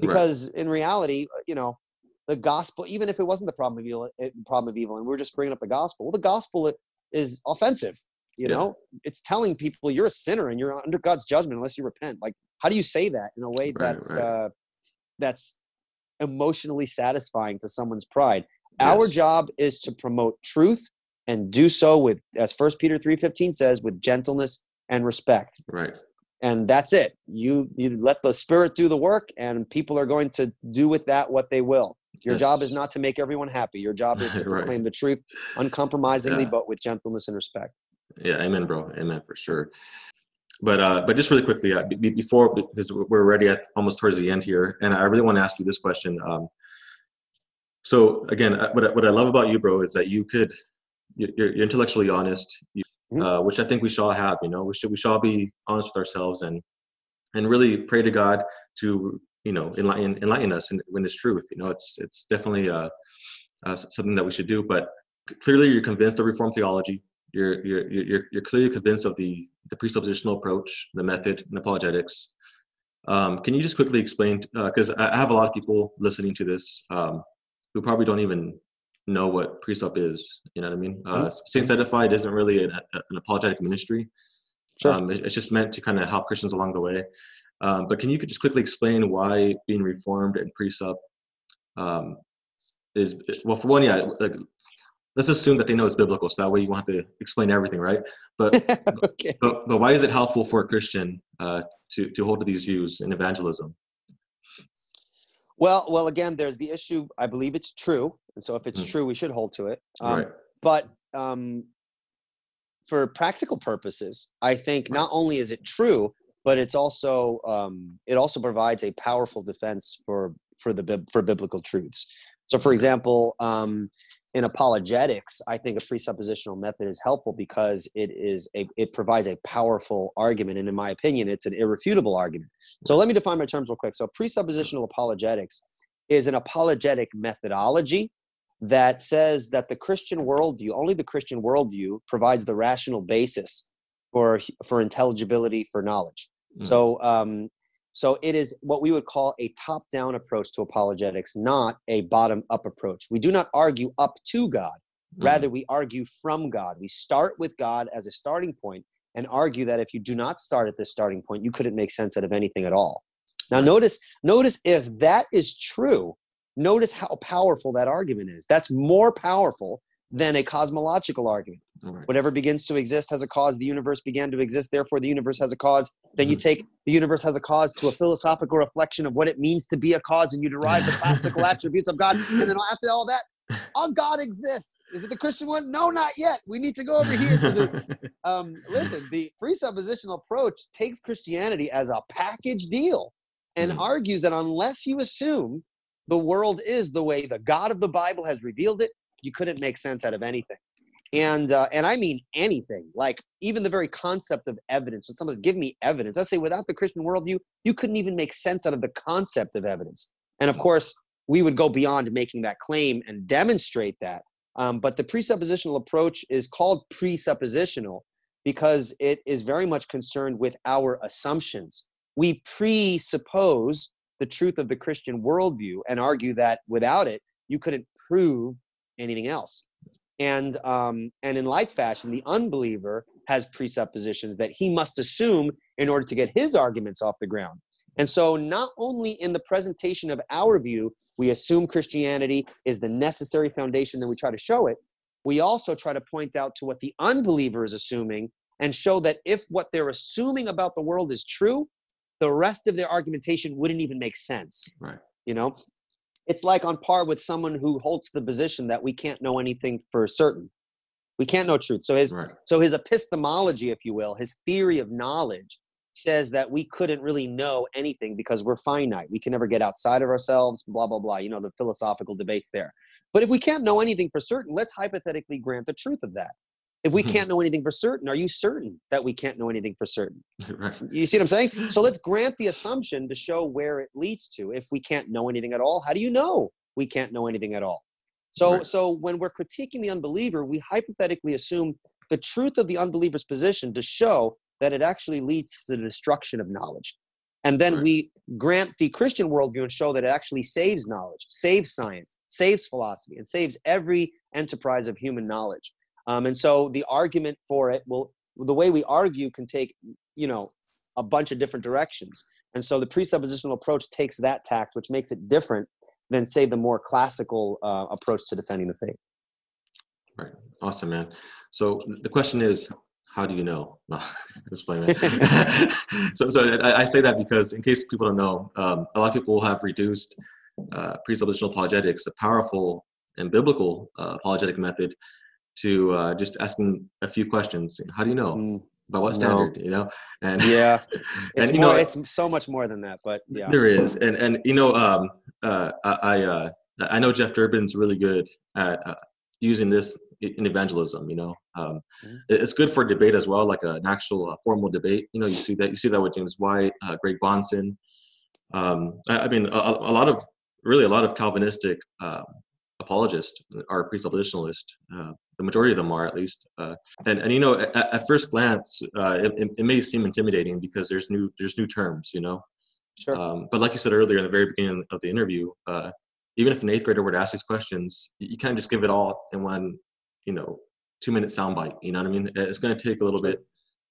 S1: Right.
S2: because in reality uh, you know the gospel even if it wasn't the problem of evil eh, problem of evil and we're just bringing up the gospel well the gospel is offensive you
S1: Yeah.
S2: know? It's telling people you're a sinner and you're under god's judgment unless you repent. Like how do you say that in a way
S1: Right,
S2: that's
S1: right.
S2: uh that's emotionally satisfying to someone's pride? Our job is to promote truth and do so with as first peter 3.15 says with gentleness and respect.
S1: Right.
S2: and that's it. You you let the spirit do the work and people are going to do with that what they will your job is not to make everyone happy your job is to
S1: Right.
S2: proclaim the truth uncompromisingly
S1: Yeah.
S2: but with gentleness and respect
S1: Yeah, amen, bro. Amen for sure. But uh, but just really quickly, uh, be- before because we're already at almost towards the end here, and I really want to ask you this question. Um, so again, uh, what I, what I love about you, bro, is that you could you- you're, you're intellectually honest, you,
S2: Mhm.
S1: uh, which I think we should all have. You know, we should we should all be honest with ourselves and and really pray to God to you know enlighten enlighten us in, in this truth. You know, it's it's definitely uh, uh, something that we should do. But clearly, you're convinced of reform theology. You're you're you're you're clearly convinced of the the presuppositional approach, the method, and apologetics. Um, can you just quickly explain? Because I I have a lot of people listening to this um, who probably don't even know what presup is. You know what I mean? Uh,
S2: Mhm.
S1: Saints Edified isn't really an, an apologetic ministry.
S2: sure
S1: Um, it- it's just meant to kind of help Christians along the way. Um, but can you just quickly explain why being reformed and presup um, is well? For one, yeah, like, let's assume that they know it's biblical, so that way you won't have to explain everything, right? But
S2: okay
S1: but, but why is it helpful for a Christian uh, to to hold to these views in evangelism?
S2: well well again there's the issue i believe it's true and so if it's
S1: Mm.
S2: true we should hold to it um,
S1: right,
S2: but um, for practical purposes, I think not only is it true, but it's also um, it also provides a powerful defense for for the for biblical truths. So, for example, um, in apologetics, I think a presuppositional method is helpful because it is a it provides a powerful argument, and in my opinion, it's an irrefutable argument. So, let me define my terms real quick. So, presuppositional apologetics is an apologetic methodology that says that the Christian worldview, only the Christian worldview, provides the rational basis for for intelligibility for knowledge.
S1: Mm.
S2: So, um, so it is what we would call a top-down approach to apologetics, not a bottom-up approach. We do not argue up to God;
S1: Mhm.
S2: rather, we argue from God. We start with God as a starting point and argue that if you do not start at this starting point, you couldn't make sense out of anything at all. Now, notice, notice if that is true, notice how powerful that argument is. That's more powerful than a cosmological argument.
S1: All right.
S2: Whatever begins to exist has a cause. The universe began to exist, therefore the universe has a cause. Then you
S1: Mhm.
S2: take the universe has a cause to a philosophical reflection of what it means to be a cause, and you derive the classical attributes of God. And then after all that, oh, God exists. Is it the Christian one? No, not yet. We need to go over here to the um, listen, the presuppositional approach takes Christianity as a package deal and
S1: Mhm.
S2: argues that unless you assume the world is the way the God of the Bible has revealed it, you couldn't make sense out of anything. And uh, and I mean anything, like even the very concept of evidence. When someone says, "Give me evidence," I say, without the Christian worldview, you couldn't even make sense out of the concept of evidence. And of course, we would go beyond making that claim and demonstrate that. Um, but the presuppositional approach is called presuppositional because it is very much concerned with our assumptions. We presuppose the truth of the Christian worldview and argue that without it, you couldn't prove anything else. And um, and in like fashion, the unbeliever has presuppositions that he must assume in order to get his arguments off the ground. And so, not only in the presentation of our view, we assume Christianity is the necessary foundation, and we try to show it. We also try to point out to what the unbeliever is assuming and show that if what they're assuming about the world is true, the rest of their argumentation wouldn't even make sense.
S1: Right.
S2: You know, it's like on par with someone who holds the position that we can't know anything for certain. We can't know truth. So his
S1: Right.
S2: so his epistemology, if you will, his theory of knowledge says that we couldn't really know anything because we're finite. We can never get outside of ourselves, blah, blah, blah. You know, the philosophical debates there. But if we can't know anything for certain, let's hypothetically grant the truth of that. If we
S1: Mhm.
S2: can't know anything for certain, are you certain that we can't know anything for certain?
S1: right.
S2: You see what I'm saying? So let's grant the assumption to show where it leads to. If we can't know anything at all, how do you know we can't know anything at all? So
S1: Right.
S2: so when we're critiquing the unbeliever, we hypothetically assume the truth of the unbeliever's position to show that it actually leads to the destruction of knowledge. And then
S1: Right.
S2: we grant the Christian worldview and show that it actually saves knowledge, saves science, saves philosophy, and saves every enterprise of human knowledge. Um, and so the argument for it will, the way we argue can take, you know, a bunch of different directions. And so the presuppositional approach takes that tact, which makes it different than, say, the more classical uh, approach to defending the faith.
S1: Right. Awesome, man. So the question is, how do you know? No, just playing. so, so I, I say that because, in case people don't know, um, a lot of people have reduced uh, presuppositional apologetics, a powerful and biblical uh, apologetic method, to uh, just asking a few questions. How do you know?
S2: Mm,
S1: By what
S2: No.
S1: standard? You know, and
S2: yeah, it's
S1: and you
S2: more.
S1: know,
S2: it's so much more than that. But yeah,
S1: There is, and and you know, um, uh, I I, uh, I know Jeff Durbin's really good at uh, using this in evangelism. You know, um,
S2: Mhm.
S1: it's good for debate as well, like an actual uh, formal debate. You know, you see that you see that with James White, uh, Greg Bahnsen. Um, I, I mean, a, a lot of really a lot of Calvinistic uh, apologists are presuppositionalist. The majority of them are, at least. Uh, and and you know, at, at first glance, uh, it, it- may seem intimidating because there's new there's new terms. You know.
S2: sure.
S1: Um, but like you said earlier in the very beginning of the interview, uh, even if an eighth grader were to ask these questions, you, kind of just give it all in one, you know, two minute soundbite. You know what I mean? It's going to take a little bit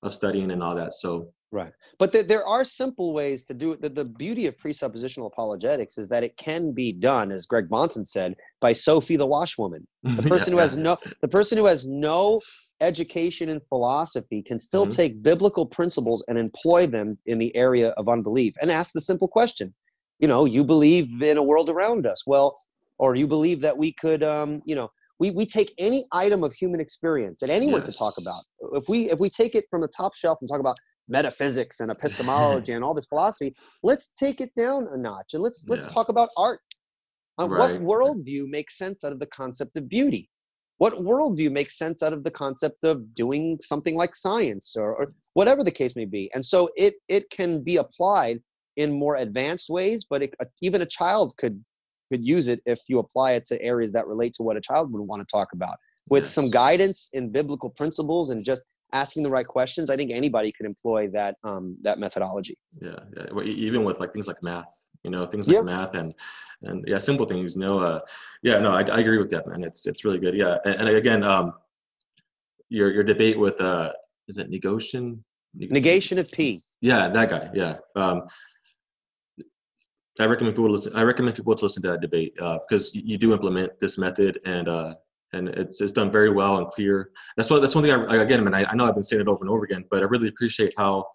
S1: of studying and all that. So
S2: Right. But there, there are simple ways to do it. The, the beauty of presuppositional apologetics is that it can be done, as Greg Bahnsen said, by Sophie the washwoman. The person who has no the person who has no education in philosophy can still
S1: Mhm.
S2: take biblical principles and employ them in the area of unbelief and ask the simple question. You know, you believe in a world around us. Well, or you believe that we could um, you know, we, we take any item of human experience that anyone could talk about. If we if we take it from the top shelf and talk about metaphysics and epistemology and all this philosophy, let's take it down a notch and let's let's
S1: Yeah.
S2: talk about art. Uh,
S1: Right.
S2: What worldview makes sense out of the concept of beauty? What worldview makes sense out of the concept of doing something like science or, or whatever the case may be? And so it it can be applied in more advanced ways, but it, even a child could could use it if you apply it to areas that relate to what a child would want to talk about with
S1: Yes.
S2: some guidance in biblical principles and just asking the right questions. I think anybody could employ that um, that methodology.
S1: yeah, yeah. Well, even with like things like math, you know, things
S2: Yeah.
S1: like math and and yeah, simple things. You know, uh, yeah, no, I, I agree with that, man. It's it's really good. Yeah, and, and again, um, your your debate with uh, is it negation? Neg-
S2: Negation of P.
S1: Yeah, that guy. Yeah. Um, I recommend people listen. I recommend people to listen to that debate uh, because you, you do implement this method and uh, and it's it's done very well and clear. That's what that's one thing. I, again, I, mean, I, I know I've been saying it over and over again, but I really appreciate how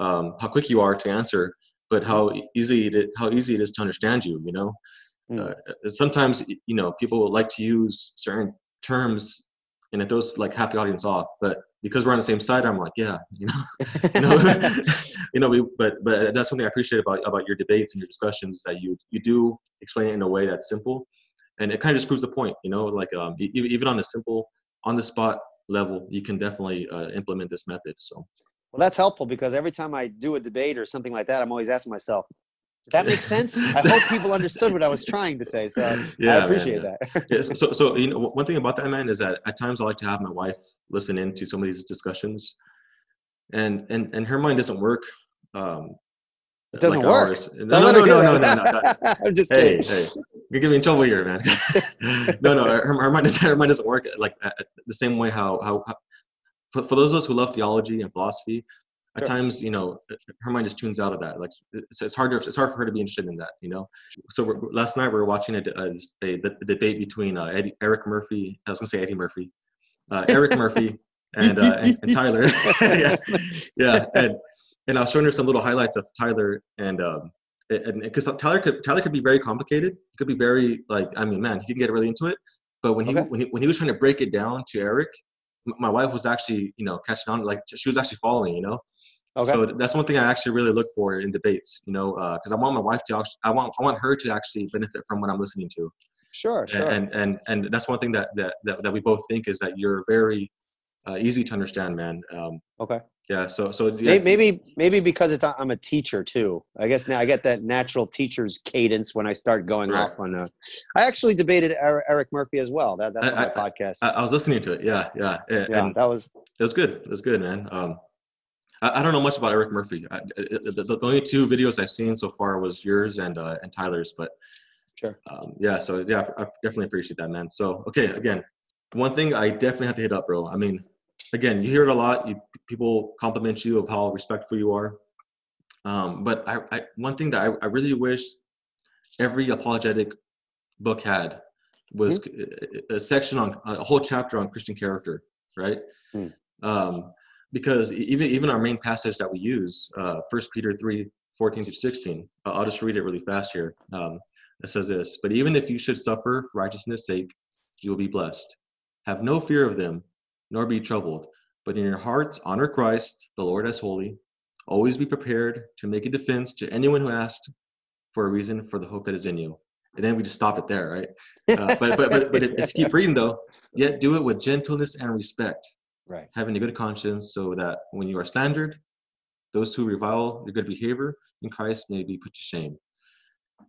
S1: um, how quick you are to answer, but how easy it how easy it is to understand you. You know,
S2: Mm.
S1: uh, sometimes you know people will like to use certain terms and it throws like half the audience off, but because we're on the same side, I'm like, yeah, you know you know, you know, we, but but that's something I appreciate about about your debates and your discussions is that you you do explain it in a way that's simple, and it kind of just proves the point. You know, like um, even on a simple on the spot level, you can definitely uh, implement this method. So
S2: Well, that's helpful because every time I do a debate or something like that, I'm always asking myself, "Did that make sense?" I hope people understood what I was trying to say. So
S1: Yeah,
S2: I
S1: man,
S2: appreciate
S1: yeah.
S2: that.
S1: yeah, so so you know one thing about that man is that at times I like to have my wife listen into some of these discussions, and and and her mind doesn't work. Um,
S2: It doesn't
S1: like
S2: work.
S1: ours. No,
S2: Don't
S1: no,
S2: let
S1: no,
S2: her
S1: no, no, no, no, no.
S2: I'm just
S1: hey,
S2: kidding.
S1: hey, you're getting me in trouble here, man. no, no, her, her mind doesn't, her mind doesn't work like uh, the same way how how, how for, for those of us who love theology and philosophy, at
S2: Sure.
S1: times you know her mind just tunes out of that. Like it's, it's hard to, it's hard for her to be interested in that, you know. So we're, last night we were watching a, a, a the, the debate between uh, Eddie, Eric Murphy. I was gonna say Eddie Murphy, uh, Eric Murphy, and, uh, and and Tyler. yeah, yeah, and and I was showing her some little highlights of Tyler and um and because Tyler could Tyler could be very complicated. He could be very like I mean, man, he can get really into it. But when he
S2: Okay.
S1: when he when he was trying to break it down to Eric, my wife was actually you know catching on like she was actually following you know
S2: Okay.
S1: so that's one thing i actually really look for in debates you know because i want my wife to actually i want i want her to actually benefit from what i'm listening to
S2: sure, sure.
S1: and and and that's one thing that that that, that we both think is that you're very uh, easy to understand man um,
S2: okay.
S1: Yeah so so yeah,
S2: Maybe, maybe because it's I'm a teacher too. I guess now I get that natural teacher's cadence when I start going
S1: Right.
S2: off on. A, I actually debated Eric, Eric Murphy as well. That that's on
S1: I-
S2: my podcast.
S1: I, I was listening to it yeah yeah and,
S2: yeah, that was
S1: it was good it was good man um I, I don't know much about Eric Murphy. I, the, the only two videos I've seen so far was yours and uh, and Tyler's. But
S2: Sure.
S1: um, yeah, so yeah, I definitely appreciate that, man. So okay, again, one thing I definitely have to hit up, bro. I mean, again, you hear it a lot. You people compliment you of how respectful you are. Um, but I, I one thing that I, I really wish every apologetic book had was a, a section on a whole chapter on Christian character, right?
S2: Hmm.
S1: Um, because even even our main passage that we use, uh, Peter 3, 14 to 16, uh, I'll just read it really fast here. Um, it says this, but even if you should suffer for righteousness' sake, you will be blessed. Have no fear of them, nor be troubled, but in your hearts honor Christ, the Lord as holy. Always be prepared to make a defense to anyone who asks for a reason for the hope that is in you. And then we just stop it there, right? Uh, but but but, but if, if you keep reading though, yet do it with gentleness and respect,
S2: right.
S1: having a good conscience, so that when you are slandered, those who revile your good behavior in Christ may be put to shame.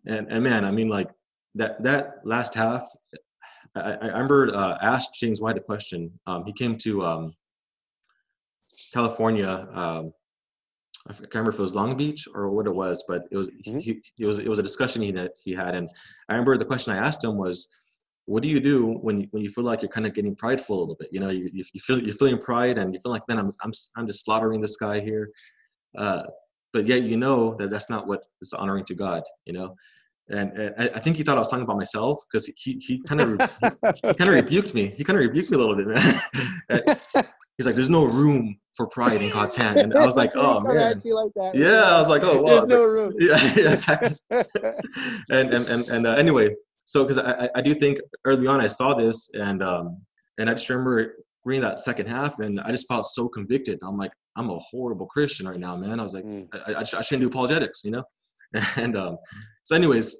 S1: And and man, I mean, like that that last half, I, I remember uh, asked James White a question. Um, he came to um, California. Um, I can't remember if it was Long Beach or what it was, but it was
S2: Mhm.
S1: he, it was it was a discussion he had, he had, and I remember the question I asked him was, "What do you do when you, when you feel like you're kind of getting prideful a little bit? You know, you, you you feel you're feeling pride, and you feel like, man, I'm I'm I'm just slaughtering this guy here, uh, but yet you know that that's not what is honoring to God. You know." And, and I think he thought I was talking about myself because he, he kind of he kind of rebuked me. He kind of rebuked me a little bit, man. He's like, "There's no room for pride in God's hand," and I was like, "Oh man."
S2: like that.
S1: Yeah, I was like, "Oh, wow."
S2: There's no
S1: like,
S2: room.
S1: yeah, yeah, exactly. and and and, and uh, anyway, so because I, I- do think early on I saw this and um and I just remember reading that second half and I just felt so convicted. I'm like, I'm a horrible Christian right now, man. I was like,
S2: Mm.
S1: I, I, I shouldn't do apologetics, you know. And um, so, anyways,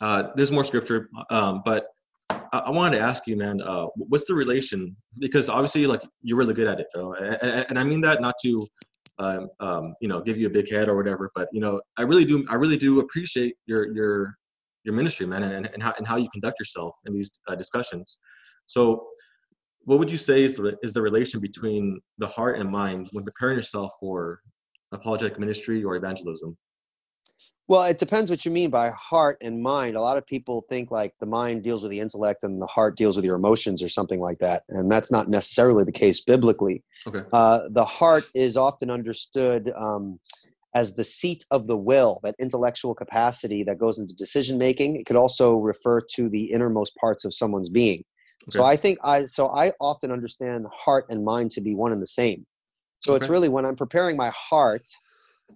S1: uh, there's more scripture, um, but I, I wanted to ask you, man, uh, what's the relation? Because obviously, like you're really good at it, though, and, and I mean that not to, um, um, you know, give you a big head or whatever, but you know, I really do, I really do appreciate your your your ministry, man, and, and how and how you conduct yourself in these uh, discussions. So, what would you say is the is the relation between the heart and mind when preparing yourself for apologetic ministry or evangelism?
S2: Well, it depends what you mean by heart and mind. A lot of people think like the mind deals with the intellect and the heart deals with your emotions or something like that. And that's not necessarily the case biblically.
S1: Okay.
S2: Uh, the heart is often understood um, as the seat of the will, that intellectual capacity that goes into decision making. It could also refer to the innermost parts of someone's being.
S1: Okay.
S2: So I think I so I often understand heart and mind to be one and the same. So it's really when I'm preparing my heart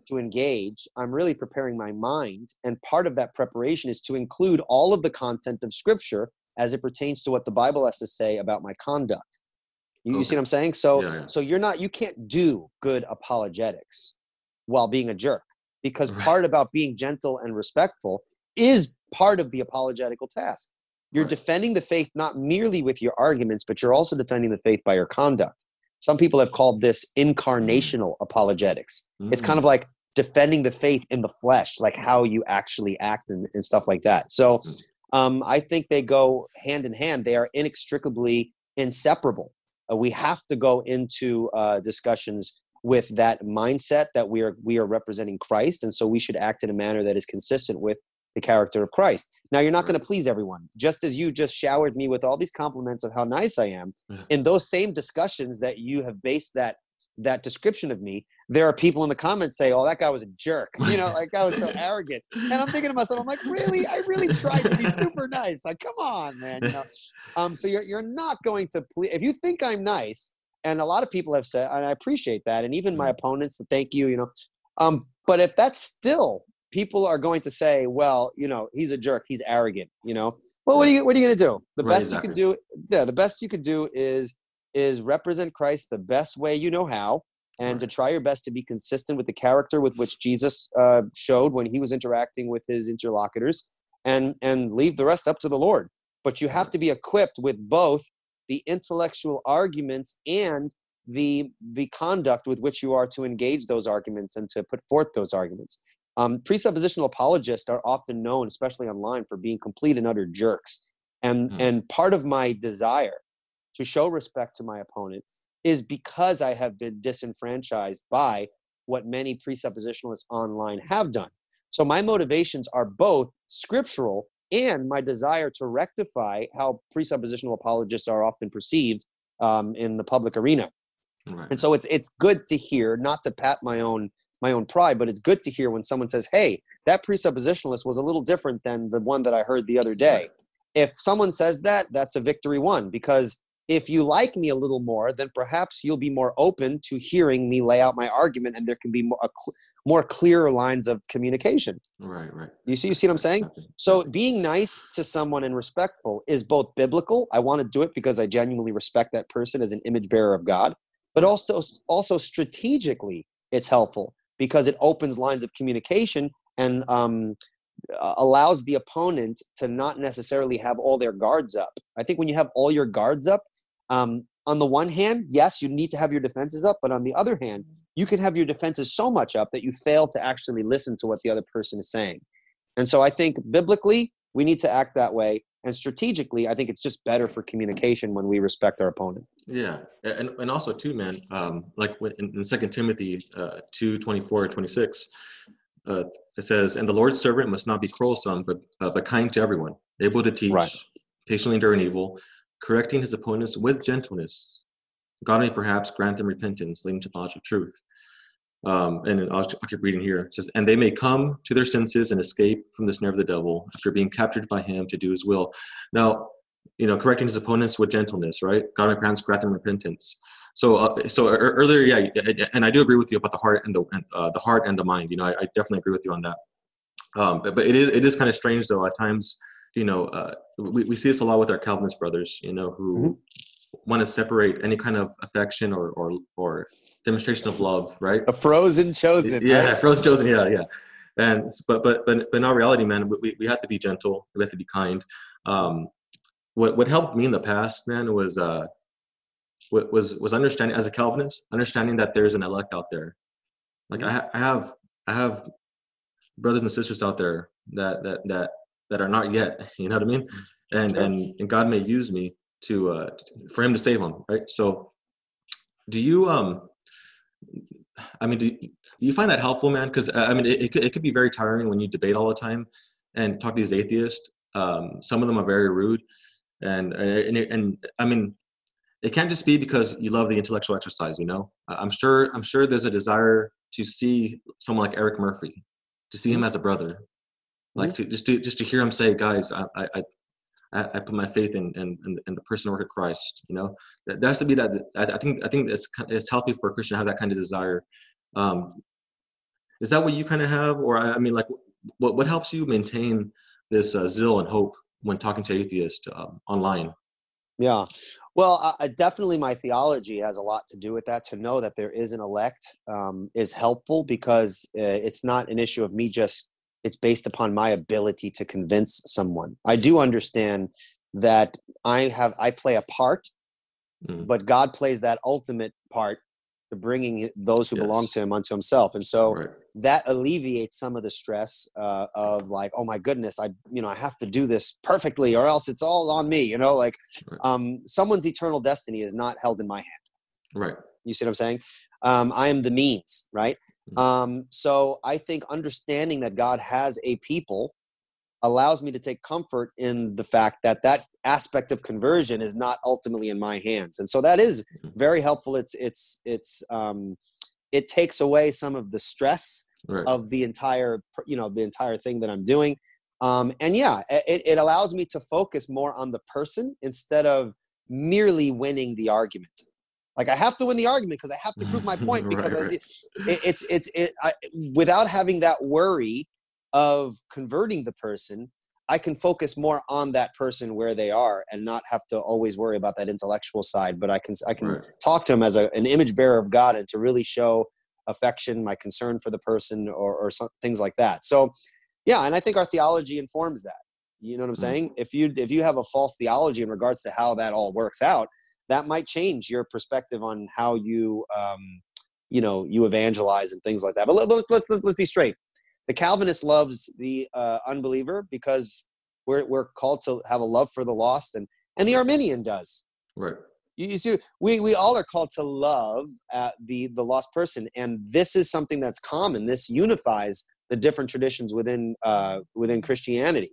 S2: to engage, I'm really preparing my mind. And part of that preparation is to include all of the content of scripture as it pertains to what the Bible has to say about my conduct. You, you see what I'm saying? So,
S1: Yeah, yeah.
S2: so you're not, you can't do good apologetics while being a jerk because
S1: Right.
S2: part about being gentle and respectful is part of the apologetical task. You're
S1: Right.
S2: defending the faith not merely with your arguments, but you're also defending the faith by your conduct. Some people have called this incarnational apologetics. It's kind of
S1: Mm,
S2: like defending the faith in the flesh like how you actually act and, and stuff like that. So
S1: Mm.
S2: um, i think they go hand in hand. They are inextricably inseparable. Uh, we have to go into uh, discussions with that mindset that we are we are representing christ and so we should act in a manner that is consistent with the character of christ now you're not going to please everyone just as you just showered me with all these compliments of how nice i am
S1: Yeah.
S2: in those same discussions that you have based that that description of me there are people in the comments say, "Oh, that guy was a jerk," you know, like I was so arrogant. And I'm thinking to myself, I'm like, really? I really tried to be super nice. Like, come on, man, you know. Um, so you're you're not going to please if you think I'm nice, and a lot of people have said, and I appreciate that, and even my opponents, thank you, you know. Um, but if that's still people are going to say, well, you know, he's a jerk, he's arrogant, you know. Well, what are you what are you gonna do? The
S1: Right,
S2: best you can do, yeah, the best you could do is is represent Christ the best way you know how, and to try your best to be consistent with the character with which Jesus uh, showed when he was interacting with his interlocutors, and and leave the rest up to the Lord. But you have to be equipped with both the intellectual arguments and the the conduct with which you are to engage those arguments and to put forth those arguments. Um, presuppositional apologists are often known, especially online, for being complete and utter jerks. And mm. and part of my desire to show respect to my opponent is because I have been disenfranchised by what many presuppositionalists online have done. So my motivations are both scriptural and my desire to rectify how presuppositional apologists are often perceived um, in the public arena. Right. And so it's it's good to hear, not to pat my own my own pride, but it's good to hear when someone says, "Hey, that presuppositionalist was a little different than the one that I heard the other day." If someone says that, that's a victory won because if you like me a little more, then perhaps you'll be more open to hearing me lay out my argument, and there can be more, cl- more clear lines of communication.
S1: Right, right.
S2: You see, you see what I'm saying? So being nice to someone and respectful is both biblical. I want to do it because I genuinely respect that person as an image bearer of God, but also also strategically, it's helpful because it opens lines of communication and um, allows the opponent to not necessarily have all their guards up. I think when you have all your guards up, um, on the one hand, yes, you need to have your defenses up, but on the other hand, you can have your defenses so much up that you fail to actually listen to what the other person is saying. And so I think biblically, we need to act that way. And strategically, I think it's just better for communication when we respect our opponent.
S1: Yeah. And, and also, too, man, um, like in, in 2 Timothy uh, 2 24 26, uh, it says, And the Lord's servant must not be quarrelsome, but, uh, but kind to everyone, able to teach, right. patiently enduring evil, correcting his opponents with gentleness. God may perhaps grant them repentance, leading to knowledge of truth. Um, and I'll, I'll, keep reading here. It says, And they may come to their senses and escape from the snare of the devil after being captured by him to do his will. Now, you know, correcting his opponents with gentleness, right? God may grant them repentance. So, uh, so earlier, yeah, and I do agree with you about the heart and the uh, the heart and the mind. You know, I, I, definitely agree with you on that. Um, but, but it is it is kind of strange though at times you know, uh, we, we see this a lot with our Calvinist brothers, you know, who mm-hmm. Want to separate any kind of affection or, or, or demonstration of love, right?
S2: A frozen chosen.
S1: Yeah, right? frozen chosen. Yeah, yeah. And but but but but in our reality, man, we we have to be gentle. We have to be kind. Um, what what helped me in the past, man, was uh, was was understanding as a Calvinist, understanding that there's an elect out there. Like. I, ha- I have I have brothers and sisters out there that that that that are not yet. You know what I mean? And and and God may use me to uh, for Him to save them, right? So, do you um, I mean, do, do you find that helpful, man? Because uh, I mean, it, it could, it could be very tiring when you debate all the time and talk to these atheists. Um, some of them are very rude, and and and I mean, it can't just be because you love the intellectual exercise. You know, I'm sure I'm sure there's a desire to see someone like Eric Murphy, to see him mm-hmm. as a brother, like mm-hmm. to just to just to hear him say, guys, I I, I, I put my faith in, in in, the person work of Christ. You know, that, that has to be that. I, think I think it's it's healthy for a Christian to have that kind of desire. Um, is that what you kind of have, or I, I mean, like, what what helps you maintain this uh, zeal and hope when talking to atheists um, online?
S2: Yeah. Well, uh, definitely my theology has a lot to do with that. To know that there is an elect um, is helpful because uh, it's not an issue of me just it's based upon my ability to convince someone. I do understand that I have I play a part, mm. but God plays that ultimate part to bringing those who yes. belong to Him unto Himself, and so right. that alleviates some of the stress uh, of like, oh my goodness, I you know I have to do this perfectly, or else it's all on me. You know, like right. um, someone's eternal destiny is not held in my hand.
S1: Right.
S2: You see what I'm saying? Um, I am the means, right? Mm. Um, so I think understanding that God has a people allows me to take comfort in the fact that that aspect of conversion is not ultimately in my hands, and so that is mm-hmm. very helpful. It's it's it's um, it takes away some of the stress right. of the entire you know the entire thing that I'm doing. Um, and yeah, it, it allows me to focus more on the person instead of merely winning the argument. Like I have to win the argument because I have to prove my point because right, right. It, it's it's it, I, without having that worry of converting the person, I can focus more on that person where they are and not have to always worry about that intellectual side. But I can I can
S1: Right.
S2: talk to them as a, an image bearer of God and to really show affection, my concern for the person, or or some, things like that. So, yeah, and I think our theology informs that. You know what I'm
S1: Mhm.
S2: saying? If you if you have a false theology in regards to how that all works out, that might change your perspective on how you um, you know you evangelize and things like that. But let, let, let, let, let's be straight. The Calvinist loves the uh, unbeliever because we're we're called to have a love for the lost, and and the Arminian does.
S1: Right.
S2: You, you see, we, we all are called to love uh, the the lost person, and this is something that's common. This unifies the different traditions within uh, within Christianity.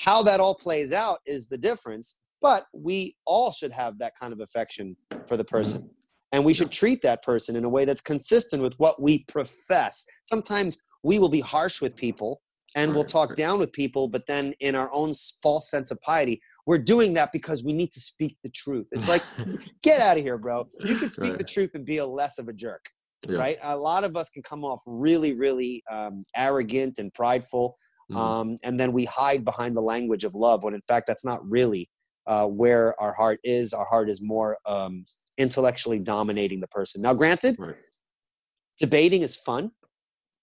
S2: How that all plays out is the difference, but we all should have that kind of affection for the person, and we should treat that person in a way that's consistent with what we profess. Sometimes we will be harsh with people and we'll talk down with people, but then in our own false sense of piety, we're doing that because we need to speak the truth. It's like get out of here, bro. You can speak the truth and be a less of a jerk,
S1: Yeah.
S2: right? A lot of us can come off really, really um, arrogant and prideful,
S1: Mhm.
S2: um, and then we hide behind the language of love when in fact that's not really uh, where our heart is. Our heart is more um, intellectually dominating the person. Now, granted,
S1: Right.
S2: debating is fun.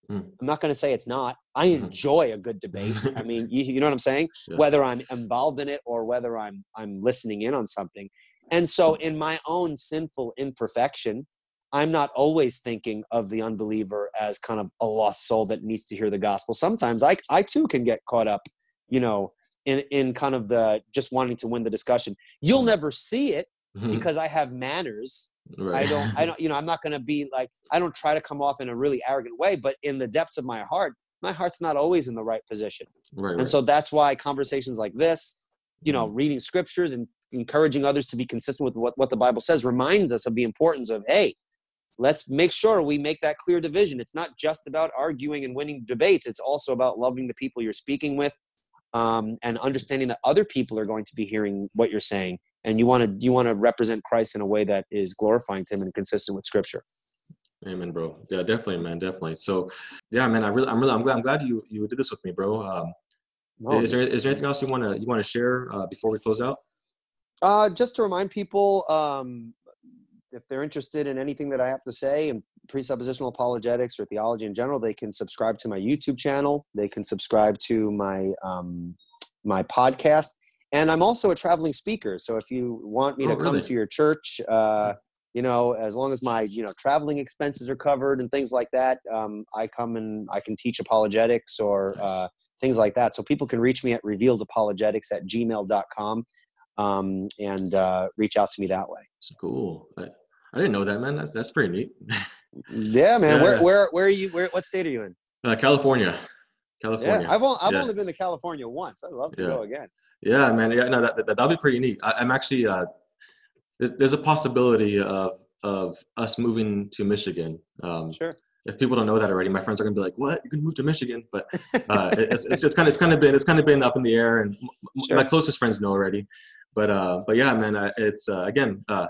S1: Mm.
S2: I'm not going to say it's not. I
S1: Mhm.
S2: enjoy a good debate. I mean, you, you know what I'm saying?
S1: Yeah.
S2: Whether I'm involved in it or whether I'm I'm listening in on something. And so, in my own sinful imperfection, I'm not always thinking of the unbeliever as kind of a lost soul that needs to hear the gospel. Sometimes I I too can get caught up, you know, in in kind of the just wanting to win the discussion. You'll
S1: Mhm.
S2: never see it
S1: Mhm.
S2: because I have manners
S1: right.
S2: I don't, I don't, you know, I'm not going to be like, I don't try to come off in a really arrogant way, but in the depths of my heart, my heart's not always in the right position.
S1: right.
S2: And
S1: right.
S2: so that's why conversations like this, you know,
S1: Mm-hmm.
S2: reading scriptures and encouraging others to be consistent with what, what the Bible says reminds us of the importance of, hey, let's make sure we make that clear division. It's not just about arguing and winning debates, it's also about loving the people you're speaking with um, and understanding that other people are going to be hearing what you're saying. And you want to you want to represent Christ in a way that is glorifying to Him and consistent with Scripture.
S1: Amen, bro. Yeah, definitely, man, definitely. So, yeah, man, I really, I'm really, I'm glad, I'm glad you you did this with me, bro. Um,
S2: No,
S1: is there is there anything else you want to you want to share uh, before we close out?
S2: Uh, just to remind people, um, if they're interested in anything that I have to say in presuppositional apologetics or theology in general, they can subscribe to my YouTube channel. They can subscribe to my um, my podcast, and I'm also a traveling speaker. So if you want me
S1: Oh,
S2: to come to your church, uh, you know, as long as my you know traveling expenses are covered and things like that, um, I come and I can teach apologetics or
S1: Nice.
S2: uh, things like that. So people can reach me at revealedapologetics at gmail.com um, and uh, reach out to me that way.
S1: It's cool. I, I didn't know that, man. That's that's pretty neat.
S2: Yeah, man.
S1: Yeah,
S2: where where where are you? Where what state are you in?
S1: Uh, California, California.
S2: Yeah, I've only, I've
S1: Yeah.
S2: only been to California once. I'd love to
S1: Yeah.
S2: go again.
S1: Yeah, man. Yeah, no, that, that that'll be pretty neat. I, I'm actually uh, there's a possibility of of us moving to Michigan. Um,
S2: Sure.
S1: if people don't know that already, my friends are gonna be like, "What? You can move to Michigan?" But uh, it's, it's it's kind of it's kind of been it's kind of been up in the air, and
S2: Sure.
S1: my closest friends know already. But uh, but yeah, man, it's uh, again, uh,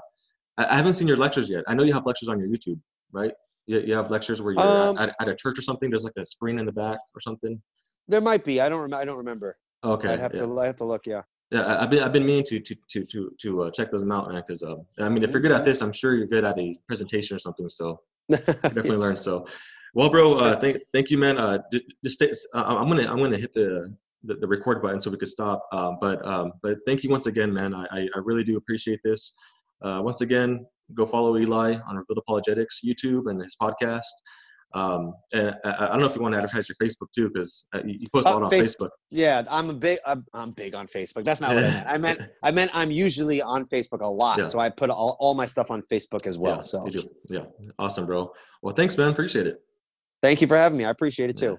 S1: I, I haven't seen your lectures yet. I know you have lectures on your YouTube, right? You, you have lectures where you're
S2: Um,
S1: at, at a church or something. There's like a screen in the back or something.
S2: There might be. I don't. Rem- I don't remember.
S1: Okay,
S2: I'd have
S1: yeah.
S2: to. I have to look. Yeah.
S1: Yeah, I- I've been I've been meaning to to to to to uh, check those out, man. Because um, I mean, if you're good at this, I'm sure you're good at a presentation or something. So definitely learn. So, well, bro, uh, thank thank you, man. Uh, just stay, uh, I'm gonna I'm gonna hit the, the the record button so we could stop. Um, but um, but thank you once again, man. I I, I really do appreciate this. Uh, once again, go follow Eli on Revealed Apologetics YouTube and his podcast. Um, and I, I don't know if you want to advertise your Facebook too, because uh, you, post a
S2: Uh,
S1: lot on
S2: Face-
S1: Facebook.
S2: yeah, I'm a big. I'm, I'm big on Facebook. That's not what I meant. I meant. I meant I'm usually on Facebook a lot,
S1: Yeah.
S2: so I put all, all my stuff on Facebook as well.
S1: yeah,
S2: so
S1: yeah, awesome, bro. Well, thanks, man. Appreciate it.
S2: thank you for having me. I appreciate it too.
S1: Yeah.